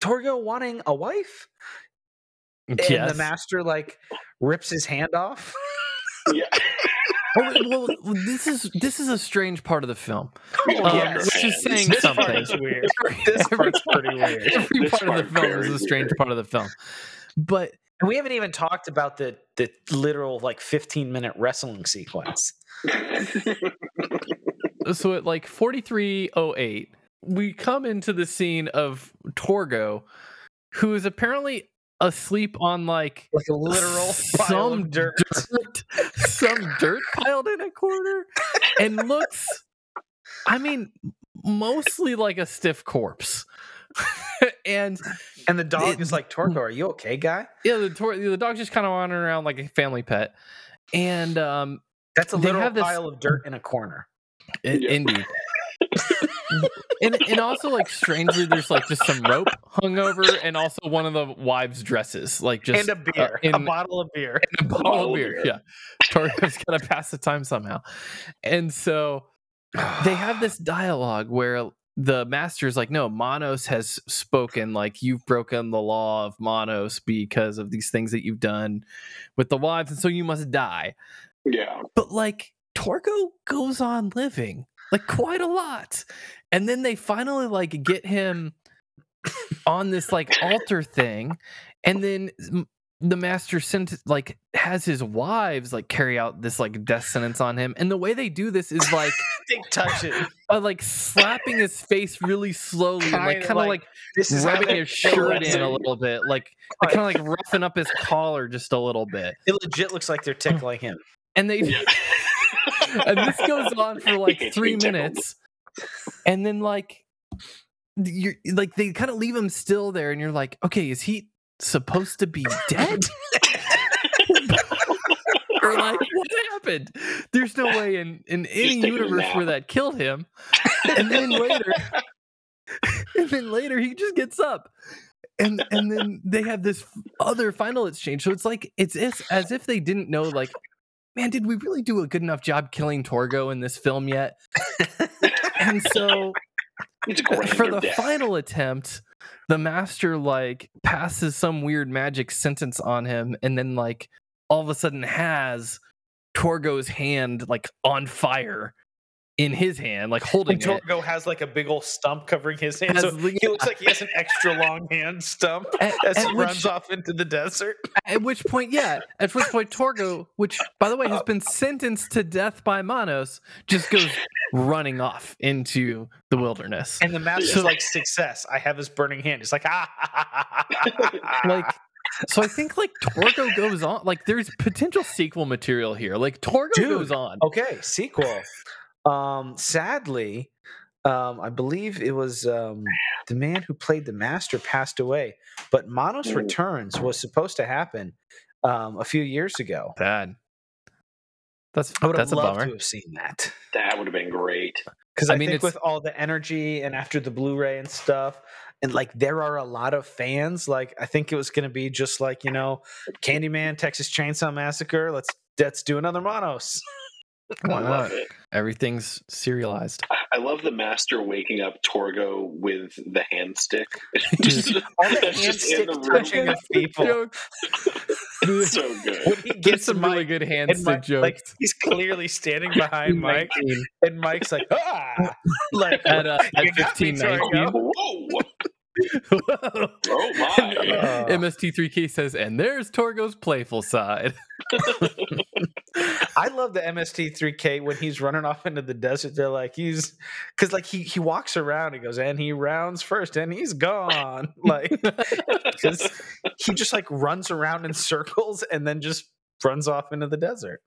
Torgo wanting a wife, and the master like rips his hand off. Yeah. well, well, well, this is this is a strange part of the film, Yeah, um, yes. which is saying This something. part is weird. [laughs] This part's pretty weird. Every This part of the film is a strange weird. part of the film, but And we haven't even talked about the the literal like 15 minute wrestling sequence. [laughs] so at like 4308 we come into the scene of torgo who is apparently asleep on like Like a literal [laughs] pile some of dirt. dirt [laughs] some dirt piled in a corner and looks i mean mostly like a stiff corpse [laughs] and And the dog It- is like, Torgo, are you okay, guy? yeah the, tor- the dog's just kind of wandering around like a family pet and um That's a They literal have this- pile of dirt in a corner. I- Yeah. Indeed. And and also like strangely, there's like just some rope hung over, and also one of the wives' dresses, like just and a beer. uh, in a bottle of beer. a bottle of beer. beer. Yeah, Torgo's [laughs] gotta pass the time somehow, and so they have this [sighs] dialogue where the master's like, "No, Manos has spoken. Like you've broken the law of Manos because of these things that you've done with the wives, and so you must die." yeah. but like Torgo goes on living like quite a lot. And then they finally like get him on this like altar thing and then the master sent like has his wives like carry out this like death sentence on him and the way they do this is like [laughs] They touch it. by like slapping his face really slowly and like Kinda like, like, This is rubbing his shirt in a little bit like [laughs] like kind of like roughing up his collar just a little bit It legit looks like they're tickling him. and they [laughs] and this goes on for like [laughs] three minutes. And then like you're like they kind of leave him still there and you're like okay is he supposed to be dead? [laughs] Or like what happened? There's no way in in any universe where that killed him. And then later and then later he just gets up. And and then they have this other final exchange. So it's like it's as, as if they didn't know like man did we really do a good enough job killing torgo in this film yet [laughs] and so for the death. final attempt the master like passes some weird magic sentence on him and then like all of a sudden has torgo's hand like on fire in his hand, like holding And it. Torgo has like a big old stump covering his hand, so the- he looks like he has an extra long hand stump [laughs] At, as at he which, runs off into the desert. at which point, yeah, at which point Torgo, which by the way has been sentenced to death by Manos, just goes running off into the wilderness. And the master's So- like, "Success! I have his burning hand." He's like, "Ah!" like so i think like torgo goes on like there's potential sequel material here like torgo Dude. goes on Okay, sequel. Um, sadly, um, I believe it was um, the man who played the master passed away, but Manos. Returns was supposed to happen um, a few years ago. bad that's I would have that's a loved to have seen that That would have been great. because I I, mean, think with all the energy and after the Blu-ray and stuff, and like there are a lot of fans. Like I think it was going to be just like you know, Candyman, Texas Chainsaw Massacre. Let's let's do another Manos. [laughs] [laughs] Why I love not? it. everything's serialized I love the master waking up Torgo with the hand stick. [laughs] Dude. All the hand just stick the touching of people. It's [laughs] so good. when he gets some Mike, really good hand stick Mike, jokes like he's clearly standing behind Mike, and Mike's like, ah, like at, uh, at got 15 19 Whoa! Whoa. Oh my! Uh. MST3K says, and there's Torgo's playful side. [laughs] I love the MST3K when he's running off into the desert. They're like he's because like he he walks around. He goes and he rounds first, and he's gone. [laughs] Like he just like runs around in circles and then just runs off into the desert.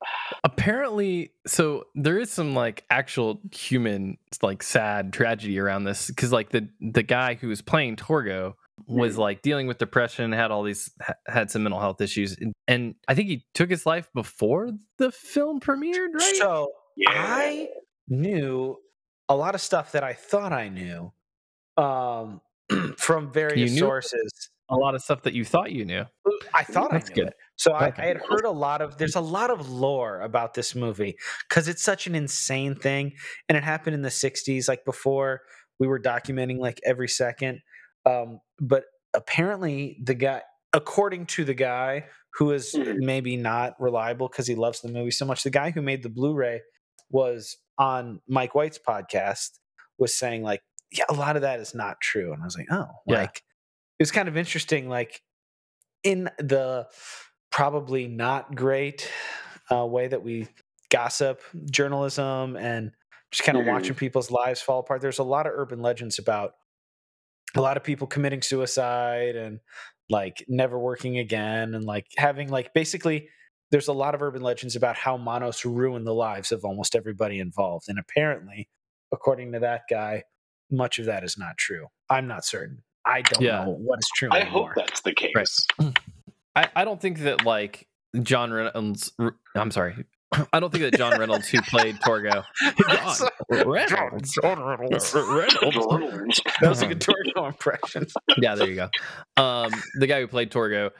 apparently so there is some like actual human like sad tragedy around this because like the the guy who was playing torgo was like dealing with depression had all these ha- had some mental health issues and, and i think he took his life before the film premiered right So Yeah. I knew a lot of stuff that I thought I knew um, [clears throat] from various knew? sources. a lot of stuff that you thought you knew I thought That's I knew good. it. So I. I had heard a lot of. There's a lot of lore about this movie because it's such an insane thing, and it happened in the '60s, like before we were documenting like every second. Um, but apparently, the guy, according to the guy who is Mhm. maybe not reliable because he loves the movie so much, the guy who made the Blu-ray was on Mike White's podcast was saying like, yeah, a lot of that is not true, and I was like, oh, Yeah. like it was kind of interesting, like in the probably not great uh, way that we gossip journalism and just kind of Mhm. watching people's lives fall apart. There's a lot of urban legends about a lot of people committing suicide and like never working again and like having like basically there's a lot of urban legends about how Manos ruined the lives of almost everybody involved. And apparently, according to that guy, much of that is not true. I'm not certain. I don't Yeah. know what is true I anymore. hope that's the case. Right. [clears throat] I, I don't think that like John Reynolds. I'm sorry. [coughs] I don't think that John Reynolds, who played Torgo, [laughs] John Reynolds, [laughs] Reynolds, Reynolds. That was a good Torgo impression. yeah, there you go. Um, the guy who played Torgo,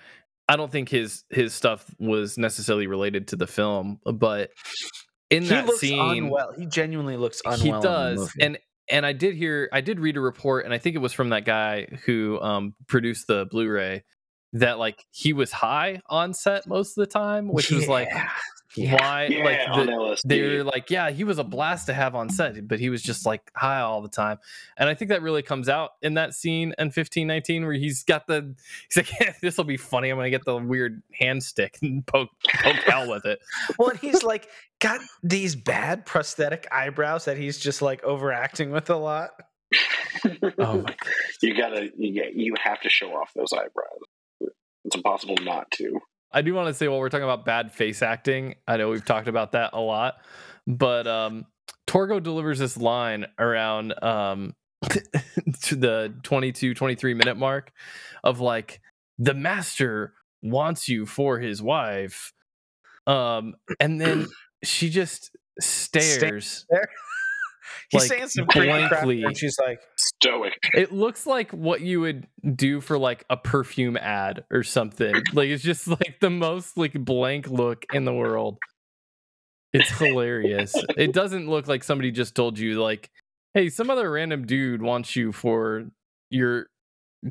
I don't think his his stuff was necessarily related to the film, but in he that looks scene, unwell. He genuinely looks unwell. he does, and and I did hear, I did read a report, and I think it was from that guy who um produced the Blu-ray that like he was high on set most of the time, which was like Yeah. Yeah. why Yeah, like the, they're like, yeah, he was a blast to have on set, but he was just like high all the time. And I think that really comes out in that scene in 1519 where he's got the, he's like, yeah, [laughs] this will be funny. I'm going to get the weird hand stick and poke, poke Hal with it. well, and he's like got these bad prosthetic eyebrows that he's just like overacting with a lot. Oh my [laughs] you gotta, you, get- you have to show off those eyebrows. It's impossible not to. I do want to say while we're talking about bad face acting, I know we've talked about that a lot, but um Torgo delivers this line around um [laughs] to the 22 23 minute mark of like the master wants you for his wife. Um and then [clears throat] she just stares. He's Like, saying some creepy crap, blankly. and she's like, Stoic. It looks like what you would do for like a perfume ad or something. [laughs] like it's just like the most like blank look in the world. It's hilarious. it [laughs] doesn't look like somebody just told you like, "Hey, some other random dude wants you for your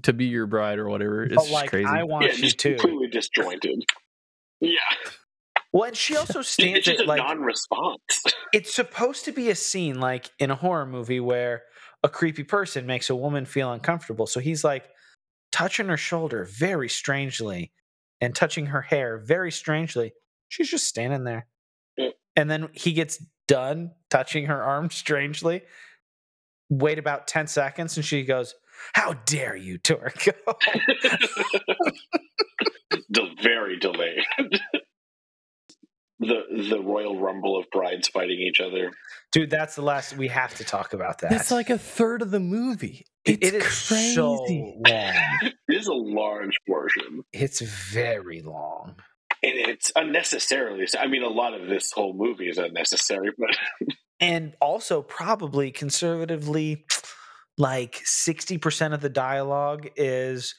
to be your bride or whatever." It's but just like, crazy. I want yeah, you just too. completely disjointed. Yeah. Well, and she [laughs] also It's stands just it a like non-response. [laughs] it's supposed to be a scene like in a horror movie where a creepy person makes a woman feel uncomfortable. So he's like touching her shoulder very strangely and touching her hair very strangely. She's just standing there. And then he gets done touching her arm [laughs] strangely. Wait about 10 seconds and she goes, How dare you? Del- very delayed. The the royal rumble of brides fighting each other. Dude, that's the last we have to talk about that. It's like a third of the movie. It's it is crazy. so long. [laughs] It is a large portion, It's very long. and it's unnecessarily. I mean, a lot of this whole movie is unnecessary, but [laughs] and also probably conservatively like 60% of the dialogue is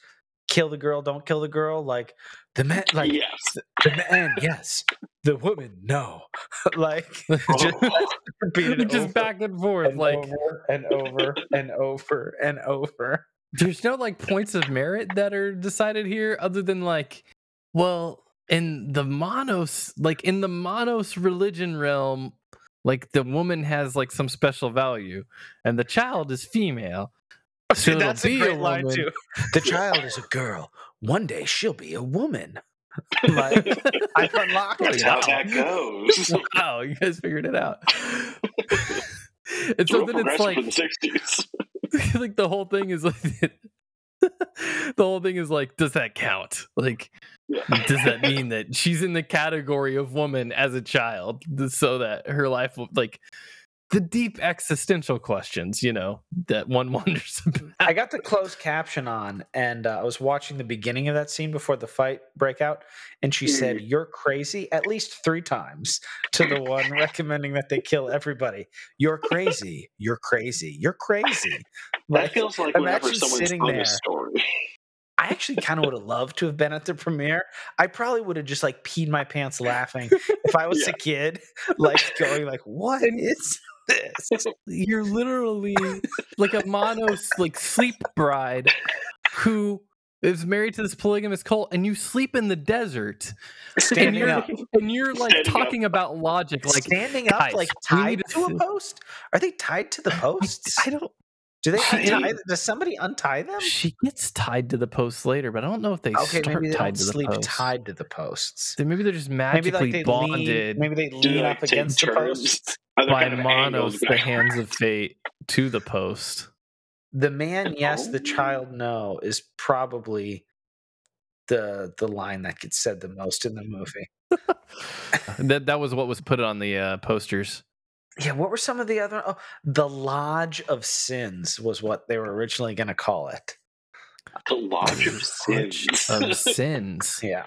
kill the girl don't kill the girl like the man [laughs] like yes, the man yes the woman no [laughs] like [laughs] just Oh. just over back and forth. and like over and over and over and over there's no like points of merit that are decided here other than like well in the manos like in the manos religion realm like the woman has like some special value and the child is female [laughs] So it'll that's a be a great line too. The child is a girl. One day she'll be a woman. [laughs] Like i've unlocked that's it. how now. that goes. [laughs] wow you guys figured it out. And It's so real then it's like the sixties. like the whole thing is like the whole thing is like does that count? Like does that mean that she's in the category of woman as a child so that her life will like the deep existential questions you know that one [laughs] wonders about I got the closed caption on, and uh, I was watching the beginning of that scene before the fight breakout, and she said, "You're crazy" at least three times to the one [laughs] recommending that they kill everybody. You're crazy. You're crazy. You're crazy. That Like, feels like whenever imagine someone's sitting there. a story. I actually kind of would have loved to have been at the premiere. I probably would have just like peed my pants laughing if I was Yeah. a kid, like going like, "What is this?" [laughs] [laughs] you're literally like a manos like sleep bride who is married to this polygamous cult and you sleep in the desert and Standing you're up. and you're like Standing up. talking about logic like standing up, guys, like tied to to a post. Are they tied to the [laughs] posts? I don't Do they She- untie? Does somebody untie them? She gets tied to the post later, but I don't know if they Okay, start maybe they tied don't to the sleep post. tied to the posts. Then maybe they're just Maybe magically like they bonded lean. Maybe they lean they, up against the post. [laughs] By kind of angles Manos, the hands of fate, to the post. The man, yes. The Oh. child, no, is probably the the line that gets said the most in the movie. [laughs] that that was what was put on the uh, posters. Yeah. What were some of the other? Oh, the Lodge of Sins was what they were originally going to call it. The Lodge of [laughs] Sins. of [laughs] sins. Yeah.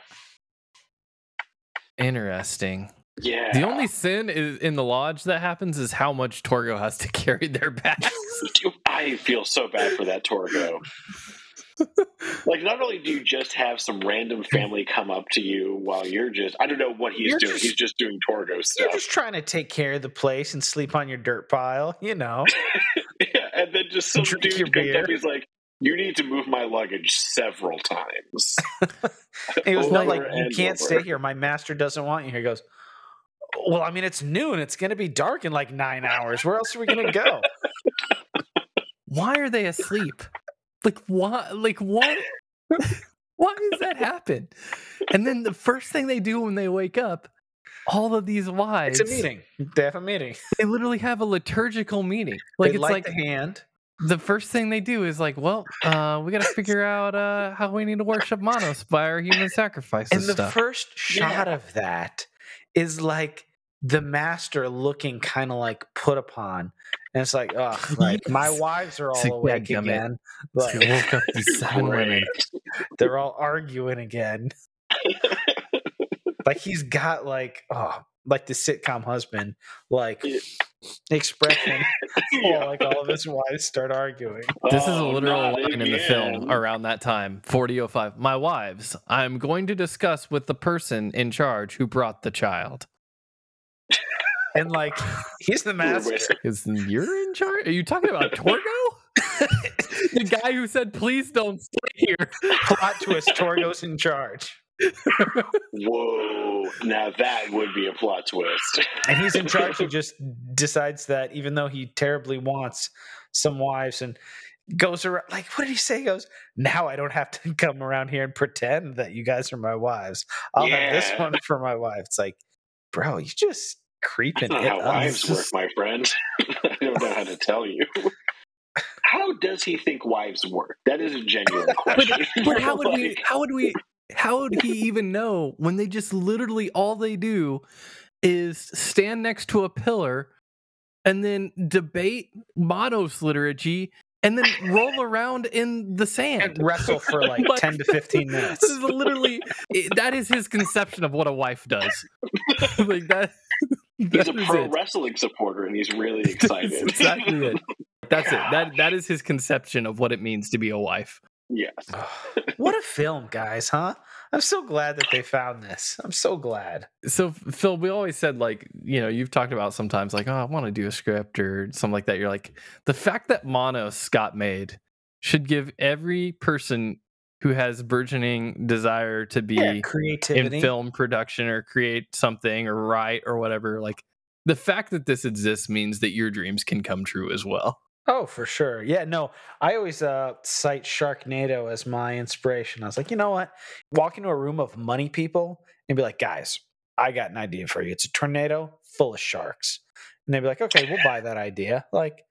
Interesting. yeah. The only sin is in the lodge that happens is how much Torgo has to [laughs] carry their bags. I feel so bad for that Torgo. Like, not only do you just have some random family come up to you while you're just, I don't know what he's You're doing. just- he's just doing Torgo stuff. You're just trying to take care of the place and sleep on your dirt pile, you know. [laughs] yeah, and then just some Drink dude comes up. He's like, "You need to move my luggage several times." [laughs] He was no, like you can't over. stay here. My master doesn't want you here. He goes, well, I mean, it's noon. It's going to be dark in like nine hours. Where else are we going to go? [laughs] Why are they asleep? Like why? Like what? [laughs] why does that happen? And then the first thing they do when they wake up, all of these wives, It's a meeting. They have a meeting. they literally have a liturgical meeting. [laughs] Like they it's like the hand. the first thing they do is like, well, uh, we got to figure out uh, how we need to worship Manos by our human sacrifices And the stuff. first shot of that is like the master looking kind of like put upon. And it's like, oh, [laughs] like my wives are all It's like, awake dadgummit. again. So Like, woke up these [laughs] seven women. they're all arguing again. like he's got like oh like the sitcom husband like Yeah. expression [laughs] Yeah. while like all of his wives start arguing. This is a Oh, literal not line in the film around that time, 4005. My wives, I'm going to discuss with the person in charge who brought the child. And like he's the master. Is you're in charge? Are you talking about Torgo? the guy who said, please don't stay here. Plot twist, Torgo's in charge. Whoa! Now that would be a plot twist. and he's in charge. He just decides that even though he terribly wants some wives and goes around like what did he say? He goes now I don't have to [laughs] come around here and pretend that you guys are my wives. I'll have this one for my wife. It's like, bro, you just creeping That's not it how wives It's work, my friend. [laughs] I don't know how to tell you. How does he think wives work? That is a genuine [laughs] question. [laughs] But how would we? How would we? How would he even know when they just literally all they do is stand next to a pillar and then debate Manos liturgy and then roll around in the sand and wrestle for like Like, 10 to 15 minutes. This is literally that is his conception of what a wife does. like that. He's a pro it. wrestling supporter and he's really [laughs] That's excited. exactly it. That's it. That that is his conception of what it means to be a wife. yes. [laughs] what a film, guys, huh? I'm so glad that they found this. I'm so glad. so phil we always said like you know you've talked about sometimes like oh i want to do a script or something like that you're like the fact that manos got made should give every person who has burgeoning desire to be Yeah, in film production or create something or write or whatever like the fact that this exists means that your dreams can come true as well Oh, for sure. Yeah, no, I always uh, cite Sharknado as my inspiration. I was like, you know what? Walk into a room of money people and be like, guys, I got an idea for you. It's a tornado full of sharks. And they'd be like, okay, we'll buy that idea. Like,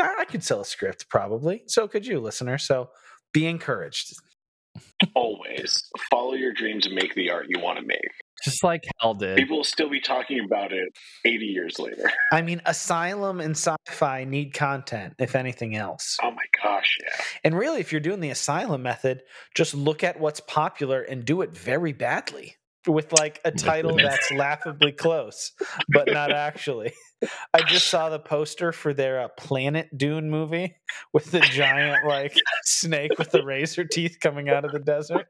I could sell a script probably. So could you, listener. So be encouraged. Always follow your dreams and make the art you want to make. just like Hal did People will still be talking about it 80 years later. [laughs] I mean, Asylum and sci fi need content, if anything else. Oh my gosh, yeah. And really, if you're doing the asylum method, just look at what's popular and do it very badly with like a title that's laughably close, but not [laughs] actually. I just saw the poster for their uh, Planet Dune movie [laughs] with the giant like snake with the razor teeth coming out of the desert.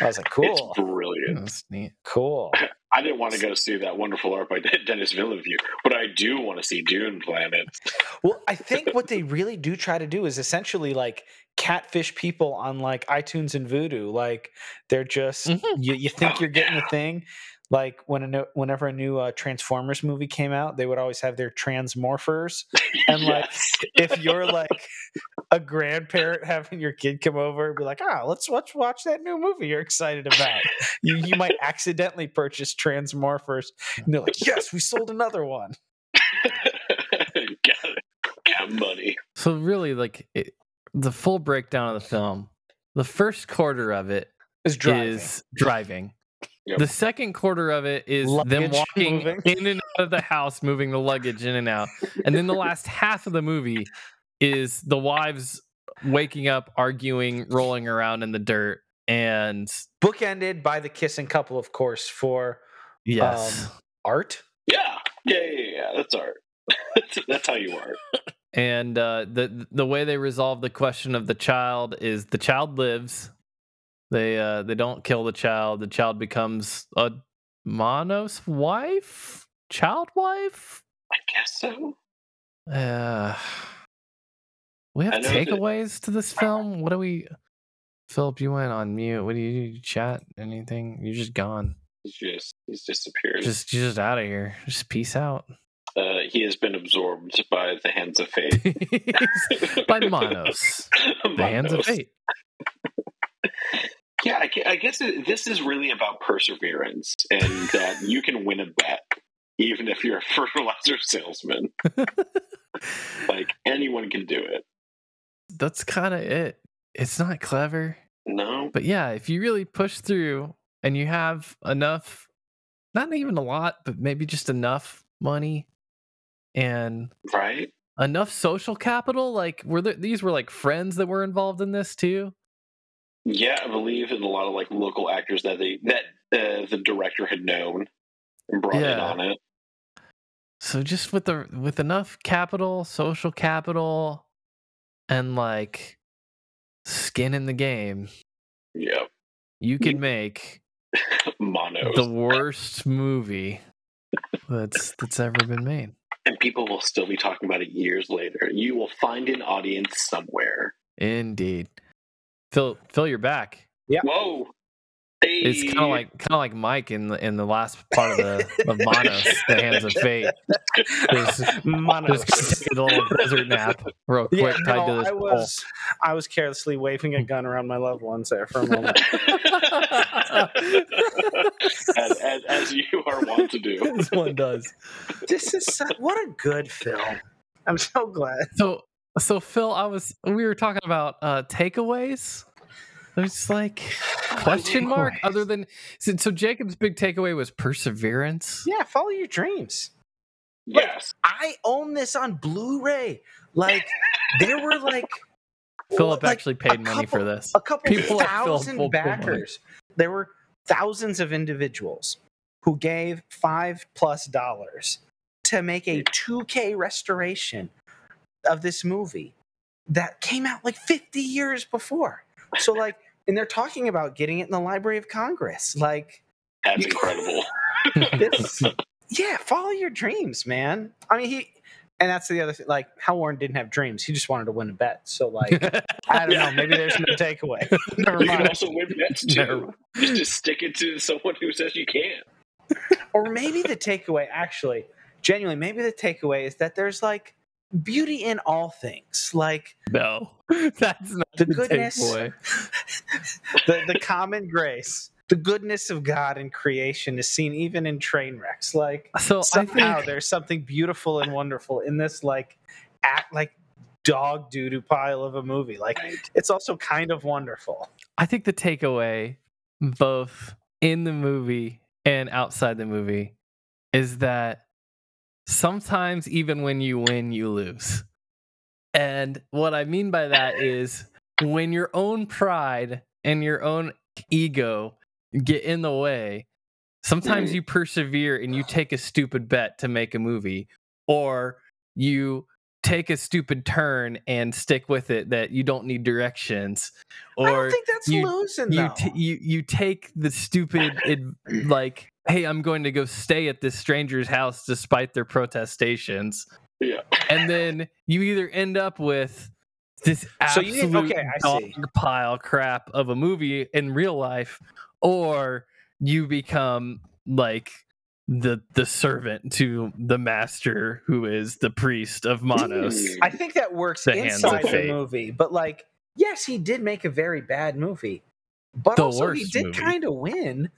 I was like, [laughs] cool, It's brilliant. That's neat. cool. [laughs] I didn't want to go see that wonderful art by Denis Villeneuve, but I do want to see Dune Planet. Well, I think what they really do try to do is essentially like catfish people on like iTunes and Vudu. Like they're just Mhm. you, you think you're getting the thing. Like when a no, whenever a new uh, Transformers movie came out, they would always have their transmorphers. And [laughs] like, Yes. if you're [laughs] like a grandparent having your kid come over and be like, "Ah, let's watch watch that new movie you're excited about," [laughs] you you might accidentally purchase transmorphers, and they're like, "Yes, we sold another one." got it. Got money. So really, like it, the full breakdown of the film, the first quarter of it Is driving. is driving. Yep. The second quarter of it is them walking moving. in and out of the house, moving the luggage in and out. And then the last half of the movie is the wives waking up, arguing, rolling around in the dirt. And bookended by the kissing couple, of course, for yes. um, art. Yeah. Yeah, yeah, yeah. That's art. that's, [laughs] that's how you are. and uh, the the way they resolve the question of the child is the child lives. They uh, they don't kill the child. The child becomes a Manos wife, child wife. I guess so. Uh, we have know that- takeaways to this film. What do we? Philip, you went on mute. What do you, you chat? Anything? You're just gone. He's just he's disappeared. Just just out of here. Just peace out. uh, he has been absorbed by the hands of fate. [laughs] By Manos, [laughs] the hands of fate. [laughs] Yeah, I, I guess it, this is really about perseverance and [laughs] that you can win a bet even if you're a [laughs] fertilizer salesman. [laughs] Like anyone can do it. That's kind of it. It's not clever, No, but yeah, if you really push through and you have enough, not even a lot, but maybe just enough money and right? enough social capital, like were there, these were like friends that were involved in this too? Yeah, I believe in a lot of like local actors that they that uh, the director had known and brought in on it. So just with the with enough capital, social capital, and like skin in the game, Yep, you could make [laughs] manos, the worst movie that's that's ever been made. and people will still be talking about it years later. You will find an audience somewhere. Indeed. Phil, Phil, you're back. Whoa, hey, It's kind of like kind of like Mike in the in the last part of the of Manos, the Hands of Fate. Just, Manos. just take a little desert nap real quick, Yeah, tied no, to this I pole. was I was carelessly waving a gun around my loved ones there for a moment. [laughs] as, as, as you are wont to do. [laughs] this one does. this is so, what a good film. I'm so glad. So so Phil, I was we were talking about uh takeaways. There's like question mark other than so, so Jacob's big takeaway was perseverance. Yeah, follow your dreams. Yes. I own this on Blu-ray. Like there were like [laughs] Philip like, actually a paid money for this. a couple People Phil thousand will backers. There were thousands of individuals who gave five plus dollars to make a 2K restoration of this movie that came out like 50 years before. So like, [laughs] and they're talking about getting it in the Library of Congress. Like, That's incredible. this, [laughs] yeah, follow your dreams, man. I mean, he, and that's the other thing. Like, Hal Warren didn't have dreams; he just wanted to win a bet. So, like, [laughs] I don't Yeah. know. Maybe there's no takeaway. Never You can mind. also win bets too. Just to stick it to someone who says you can't. or maybe the takeaway actually genuinely maybe the takeaway is that there's like beauty in all things. Like no, [laughs] that's not The the, goodness- [laughs] the, the common grace the goodness of god in creation is seen even in train wrecks. Like So I somehow think there's something beautiful and wonderful in this like act like dog doo-doo pile of a movie. Like it's also kind of wonderful. I think the takeaway, both in the movie and outside the movie, is that sometimes even when you win, you lose. And what I mean by that is when your own pride and your own ego get in the way, sometimes mm-hmm. you persevere and you take a stupid bet to make a movie, or you take a stupid turn and stick with it that you don't need directions, i don't think that's you- losing you though. t- you you take the stupid like hey i'm going to go stay at this stranger's house despite their protestations Yeah. and then you either end up with this So you absolute okay, I dog pile crap of a movie in real life or you become like the the servant to the master who is the priest of Manos. Hmm. I think that works The inside the movie, but like, yes, he did make a very bad movie, but The also he did kind of win.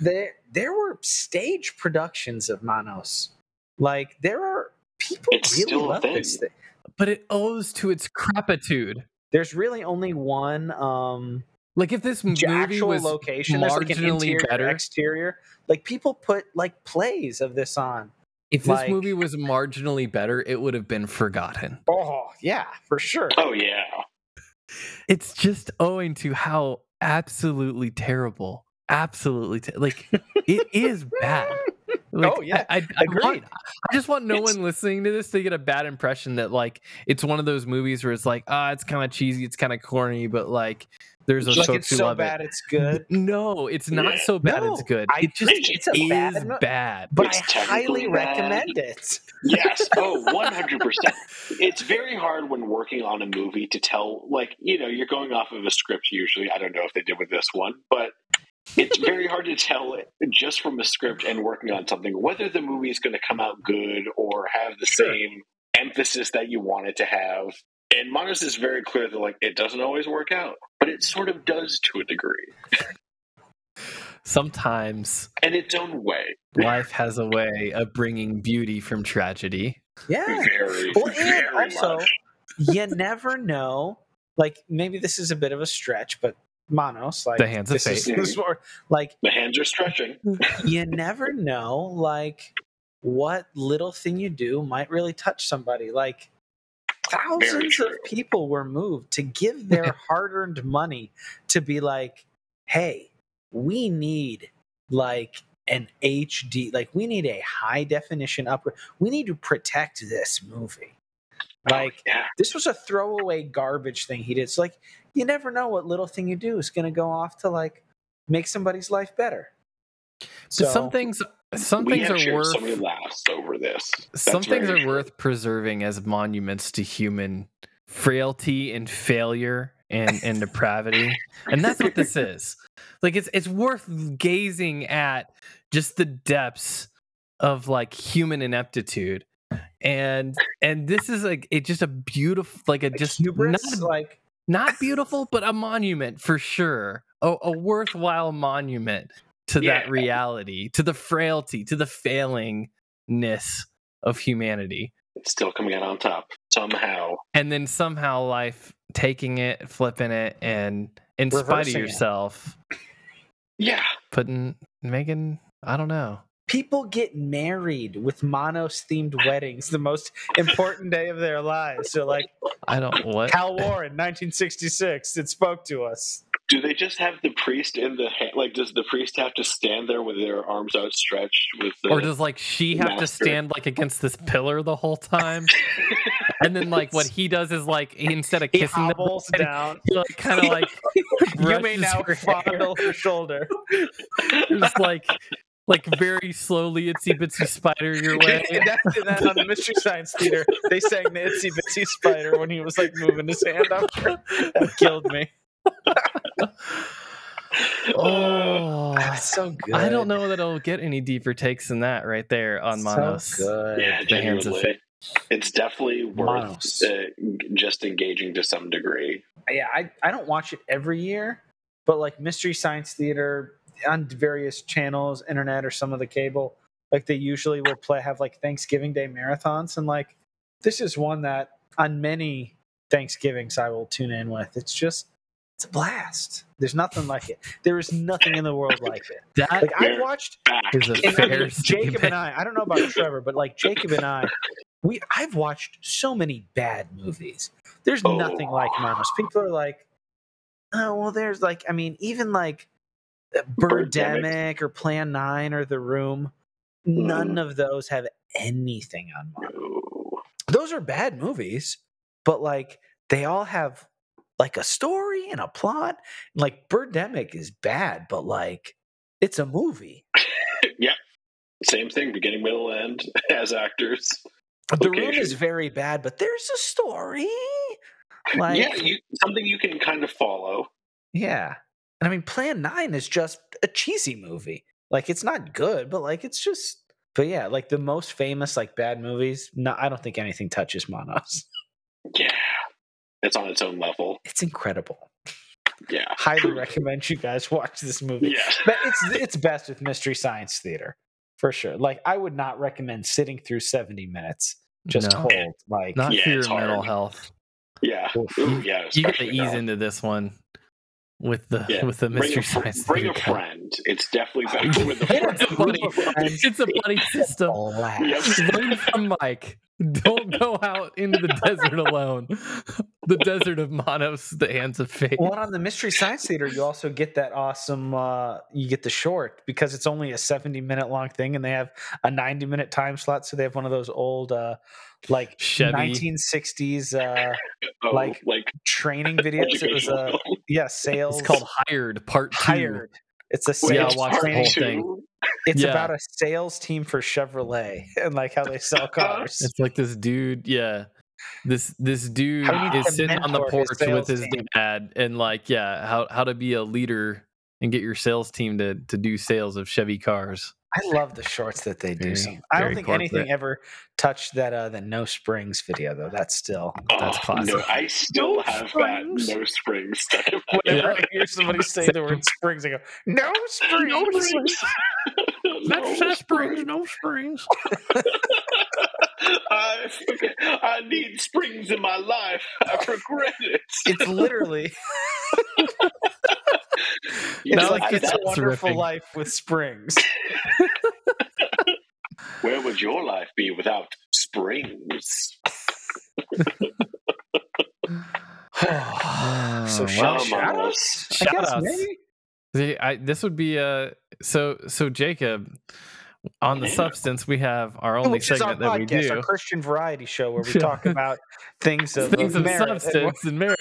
There, there were stage productions of Manos. Like, there are people It's really still love this thing. But it owes to its crapitude. There's really only one um Like if this movie actual was location. There's like marginally interior, better. exterior. Like people put like plays of this on. If this Like- movie was marginally better, it would have been forgotten. Oh yeah, for sure. Oh yeah. It's just owing to how absolutely terrible, absolutely te- like it is bad. [laughs] Like, Oh, yeah, I, I, I, want, I just want no It's- one listening to this to get a bad impression that like it's one of those movies where it's like ah, it's kind of cheesy, it's kind of corny, but like there's those like folks it's so love bad it. it's good. No, it's not Yeah. so bad it's good. I- it just it's a is bad bad. But It's I highly bad. recommend it. Yes. Oh, 100%. [laughs] It's very hard when working on a movie to tell, like, you know, you're going off of a script usually. I don't know if they did with this one, but it's very hard to tell just from a script and working on something whether the movie is going to come out good or have the Sure. same emphasis that you want it to have. And Manos is very clear that, like, it doesn't always work out, but it sort of does to a degree Sometimes in its own way. life has a way of bringing beauty from tragedy. Yeah. Very, Well, and very also, much. you never know. Like maybe this is a bit of a stretch, but Manos, like The hands of this is- fate. this is more- like The hands are stretching. you never know, like what little thing you do might really touch somebody. Like thousands of people were moved to give their [laughs] hard-earned money to be like, "Hey, we need like an HD, like we need a high definition upgrade. We need to protect this movie." Oh, like Yeah. this was a throwaway garbage thing he did. It's like you never know what little thing you do is going to go off to like make somebody's life better. So some things some we things are worth so many laughs over this. some things are true. worth preserving as monuments to human frailty and failure and and depravity, and that's what this is. Like it's it's worth gazing at just the depths of like human ineptitude, and and this is like it just a beautiful like a Like just hubris, not like not beautiful, but a monument for sure. A, a worthwhile monument to Yeah. that reality, to the frailty, to the failingness of humanity. It's still coming out on top somehow. And then somehow life taking it, flipping it, and in spite of Reversing it. yourself, [clears throat] Yeah. putting, making, I don't know. people get married with Manos themed [laughs] weddings, the most important day of their lives. So, like I don't, what? Hal Warren, 1966, it spoke to us. Do they just have the priest in the hand? Like, does the priest have to stand there with their arms outstretched? With the, Or does like she have to stand like against this pillar the whole time? [laughs] And then like what he does is like he, instead of He kissing the hobbles [laughs] bride, down. he like kind of like [laughs] You may now her hair. fondle her shoulder. just like like very slowly itsy bitsy spider your way. And that, that on the Mystery Science Theater, they sang the Itsy Bitsy Spider when he was like moving his hand up. That killed me. Oh, That's so good. I don't know that I'll get any deeper takes than that right there on Manos. So good. yeah, The hands of genuinely. It's definitely worth uh, just engaging to some degree. yeah, I, I don't watch it every year, but like Mystery Science Theater on various channels, internet or some of the cable, like they usually will play have like Thanksgiving Day marathons, and like this is one that on many Thanksgivings I will tune in with. It's just it's a blast. There's nothing like it. There is nothing in the world like it. [laughs] That Like I've watched is a and I mean, fair Jacob and I, I don't know about Trevor, but like Jacob and I, we I've watched so many bad movies. There's Oh. nothing like Manos. People are like, oh well, there's like, I mean, even like Birdemic. Birdemic or Plan Nine or The Room. None mm. of those have anything on Manos. Ooh. Those are bad movies, but like they all have like a story and a plot. Like Birdemic is bad, but like it's a movie. yep. Same thing, beginning, middle, end [laughs] as actors. The room is very bad, but there's a story. Like, yeah, you, something you can kind of follow. yeah. And I mean, Plan Nine is just a cheesy movie. Like, it's not good, but like, it's just. But yeah, like the most famous like bad movies. No, I don't think anything touches Manos. Yeah, it's on its own level. It's incredible. Yeah, Highly [laughs] recommend you guys watch this movie. yeah. [laughs] But it's it's best with Mystery Science Theater for sure. Like, I would not recommend sitting through seventy minutes just No. cold. Like, Not Yeah, for your mental health. Yeah, Ooh, yeah. You got to ease now. into this one with the Yeah, with the bring mystery a, science. bring theater a cut. friend. It's definitely better [laughs] with a It's a friend. buddy. It's a buddy [laughs] system. blast. Yep. Learn from Mike. Don't go out into the desert alone. The desert of Manos, the hands of fate. Well, on the Mystery Science Theater, you also get that awesome. Uh, you get the short because it's only a seventy-minute long thing, and they have a ninety-minute time slot. So they have one of those old, uh, like Chevy. nineteen sixties uh, [laughs] Oh, Like, like training [laughs] videos. It was a film. yeah sales. It's called Hired Part Two. Hired. It's a Wait, Yeah, sales I watched training. whole thing. It's Yeah. about a sales team for Chevrolet [laughs] and like how they sell cars. It's like this dude, yeah. This this dude How you need is sitting on the mentor his porch with his team. dad and like, yeah, how how to be a leader and get your sales team to to do sales of Chevy cars. I love the shorts that they do. Very- Some- I don't think corporate. anything ever touched that uh, the No Springs video though. That's still That's Oh, classic. No, I still No have springs. that no springs. [laughs] [laughs] whenever Yeah. I hear somebody say the word springs, I go No [laughs] springs. no springs. no springs. no springs. I, I need springs in my life. I regret it. It's literally it's know, like I- it's a wonderful riffing. life with springs. [laughs] where would your life be without springs? [sighs] [sighs] so well, shout, shout Manos. outs, I Shout guess, outs. maybe. See, I, this would be uh so so Jacob on the substance we have our only Which is our segment that we podcast, do our Christian variety show where we [laughs] talk about things of, things of of merit. [laughs] Substance and merit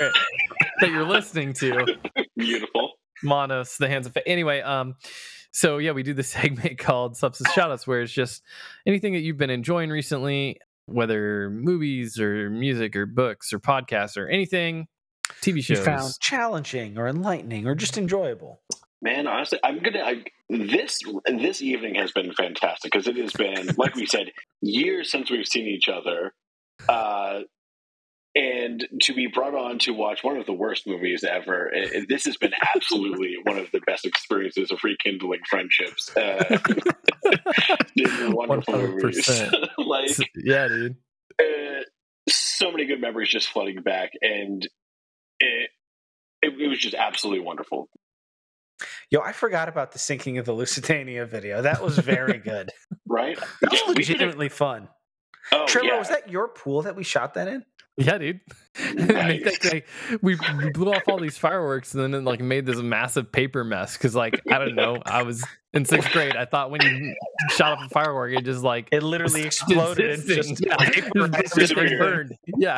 that you're listening to Beautiful. Manos, the hands of fate. Anyway, um, so yeah, we do this [laughs] segment called Substance Shoutouts, where it's just anything that you've been enjoying recently, whether movies or music or books or podcasts or anything. TV you shows. found challenging or enlightening or just enjoyable? Man, honestly, I'm gonna. I, this this evening has been fantastic because it has been, like we said, years since we've seen each other, uh, and to be brought on to watch one of the worst movies ever. it- this has been absolutely [laughs] one of the best experiences of rekindling friendships. Uh, [laughs] wonderful movies. 100%. [laughs] like yeah, dude. uh, so many good memories just flooding back, and it, it, it was just absolutely wonderful. Yo, I forgot about the sinking of the Lusitania video. That was very good. [laughs] Right? That was Yeah, we could've- legitimately fun. Oh, Trevor, yeah. was that your pool that we shot that in? Yeah, dude. [laughs] And they think we we blew off all these fireworks and then it, like made this massive paper mess because like I don't know I was in sixth grade I thought when you shot off a firework it just like It literally [laughs] exploded and just yeah. paper Just- just burned. Yeah.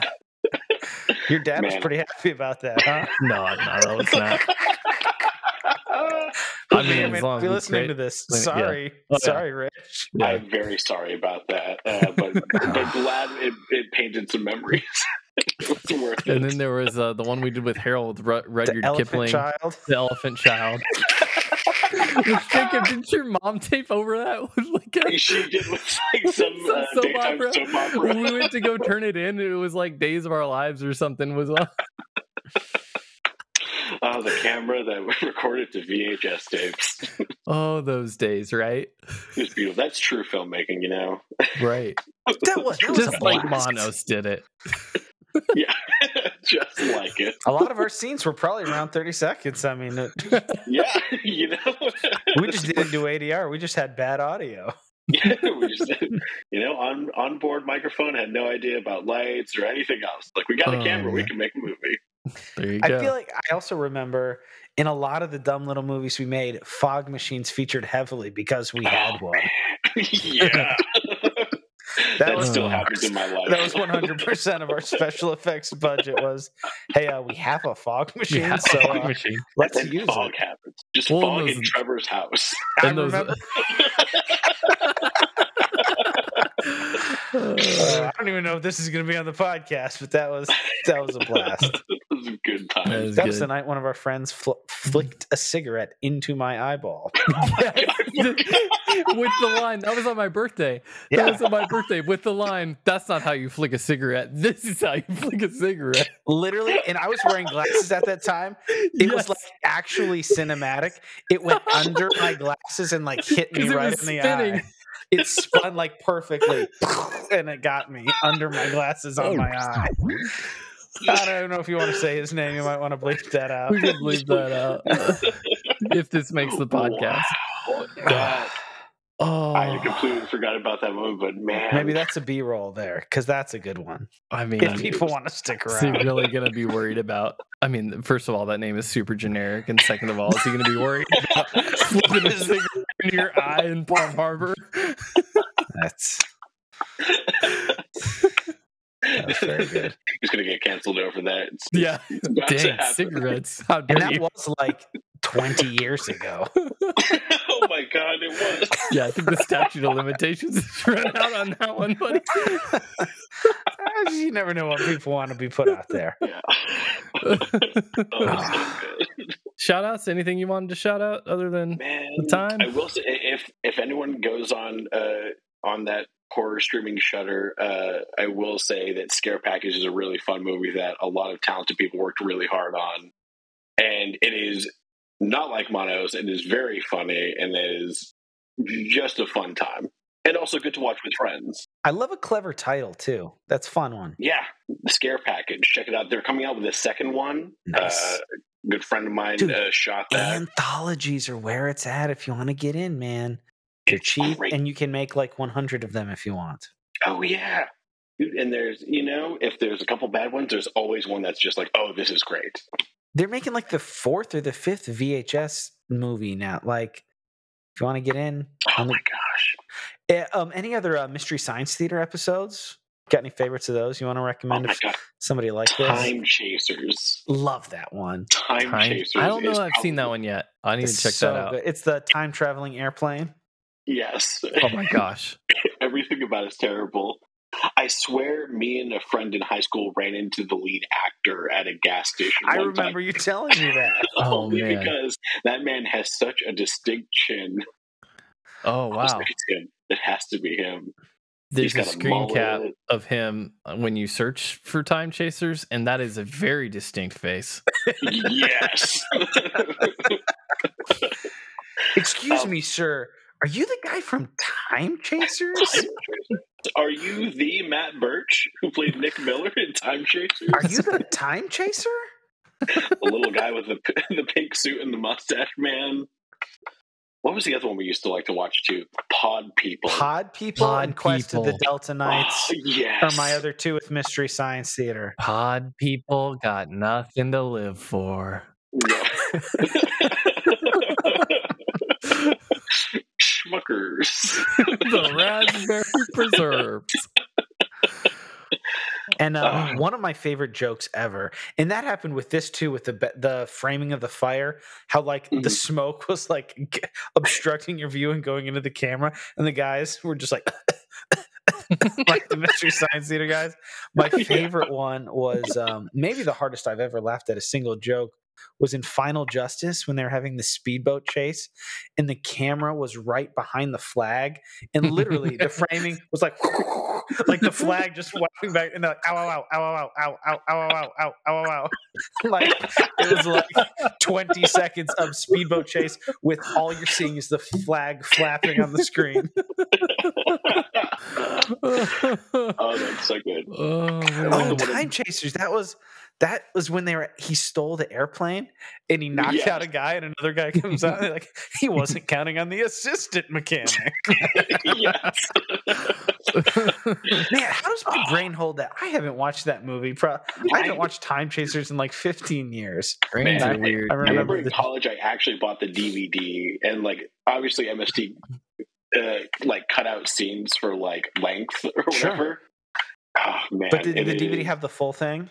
Your dad was pretty happy about that, huh? No, no, that was not. Who I may mean, or may as long be as it's listening great. to this. Sorry, Oh, yeah. sorry, Rich. Yeah. I'm very sorry about that, uh, but but [laughs] glad it, it painted some memories. [laughs] it was worth it. And then there was uh, the one we did with Harold Ru- Rudyard elephant Kipling, child. the Elephant Child. [laughs] Jacob, didn't your mom tape over that with like a she did with like some Some uh, soap opera. soap opera. we went to go turn it in. It was like Days of Our Lives or something was on. [laughs] Oh, the camera that [laughs] recorded to VHS tapes. [laughs] Oh, those days, right? It was beautiful. That's true filmmaking, you know. Right. That was, that was Just like. Manos did it. Yeah, just like it. A lot of our scenes were probably around 30 seconds. I mean, it, Yeah, you know. we just didn't do ADR. We just had bad audio. Yeah, we just, you know, on on board microphone had no idea about lights or anything else. Like we got a Oh, camera, we can make a movie. [laughs] There you I go. feel like I also remember in a lot of the dumb little movies we made, fog machines featured heavily because we had Oh, one. [laughs] yeah, [laughs] that, was- still happens in my life. That was 100% of our special effects budget was, hey, uh, we have a fog machine, yeah, so fog uh, machine. let's and use fog it. happens. Just Well, fog those- in Trevor's house. I And those- remember, uh, I don't even know if this is going to be on the podcast, but that was that was a blast. It was a good That was That was the night one of our friends fl- flicked a cigarette into my eyeball. [laughs] [laughs] Oh with the line. That was on my birthday. That Yeah. was on my birthday with the line. That's not how you flick a cigarette. [laughs] This is how you flick a cigarette. Literally, and I was wearing glasses at that time. It was like actually cinematic. It went under my glasses and like hit me right in the spinning. eye. It spun like perfectly, and it got me under my glasses on oh, my eye. I don't know if you want to say his name. You might want to bleep that out. We can leave that out [laughs] if this makes the podcast. Wow. That- Oh, I completely forgot about that moment, but man, Maybe that's a B roll there because that's a good one. I mean, If people want to stick around, is he really going to be worried about? I mean, first of all, that name is super generic, and second of all, is he going to be worried about [laughs] flipping a cigarette in your eye in Palm Harbor? that's [laughs] that's very good. [laughs] he's gonna get canceled over that. It's, Yeah, it's dang cigarettes. [laughs] How And that you? was like 20 years ago. [laughs] oh my god, it was. Yeah, I think the statute of limitations is run out on that one, buddy. you never know what people want to be put out there. Yeah. oh, so shout outs, anything you wanted to shout out other than Man, The time? I will say if if anyone goes on uh on that horror streaming Shudder, uh, I will say that Scare Package is a really fun movie that a lot of talented people worked really hard on, and it is not like Manos. It is very funny and it is just a fun time, and also good to watch with friends. I love a clever title too. That's a fun one. Yeah, Scare Package. Check it out. They're coming out with a second one. Nice. Uh, good friend of mine Dude, uh, shot that. Anthologies are where it's at if you want to get in, man. They're cheap great. and you can make like 100 of them if you want. Oh yeah. And there's, you know, if there's a couple bad ones, there's always one that's just like, oh, this is great. They're making like the fourth or the fifth VHS movie now. Like, if you want to get in, Oh the- my gosh. Eh, um, any other uh, Mystery Science Theater episodes? Got any favorites of those you want to Oh recommend? my if god. somebody like this, Time Chasers. love that one. Time, time? Chasers. I don't know if I've seen that one yet. I need It's to check so that out. good. It's the time traveling airplane. Yes. Oh my gosh. [laughs] Everything about it's terrible. I swear, me and a friend in high school ran into the lead actor at a gas station. I one remember time. you telling me that. [laughs] Oh, Only man. because that man has such a distinct chin. Oh [laughs] I was wow! like, it's him. It has to be him. There's He's a got a screen cap of him when you search for time chasers, and that is a very distinct face. yes. Excuse Um, me, sir. Are you the guy from Time Chasers? [laughs] Are you the Matt Bruch who played Nick Miller in Time Chasers? Are you the [laughs] Time Chaser? the little guy with the [laughs] the pink suit and the mustache man? What was the other one we used to like to watch too? Pod People. Pod People Pod and Quest of the Delta Knights Oh, yes. are my other two with Mystery Science Theater. Pod people got nothing to live for. No. Schmuckers. [laughs] the raspberry [laughs] preserves. And uh, Oh. one of my favorite jokes ever, and that happened with this too, with the be- the framing of the fire, how like the Mhm. smoke [laughs] was like g- obstructing your view and going into the camera, and the guys were just like, like the Mystery Science Theater guys. My Yeah. favorite one was um, maybe the hardest I've ever laughed at a single joke was in Final Justice when they were having the speedboat chase, and the camera was right behind the flag, and literally the framing was like. like the flag just wiping back and they're like ow ow ow ow ow ow ow ow ow ow ow ow ow like it was like 20 seconds of speedboat chase with all you're seeing is the flag flapping on the screen [laughs] oh, that's so good. [laughs] Oh, oh time chasers that was that was when they were he stole the airplane and he knocked Yes. out a guy and another guy comes out like he wasn't counting on the assistant mechanic [laughs] yes. man how does my brain hold that i haven't watched that movie Pro- i haven't watched time chasers in like 15 years Man, are weird. I I remember remember in college, I actually bought the DVD, and like obviously MST, uh, like cut out scenes for like length [laughs] or Sure. whatever. Oh man! but did it the dvd is- have the full thing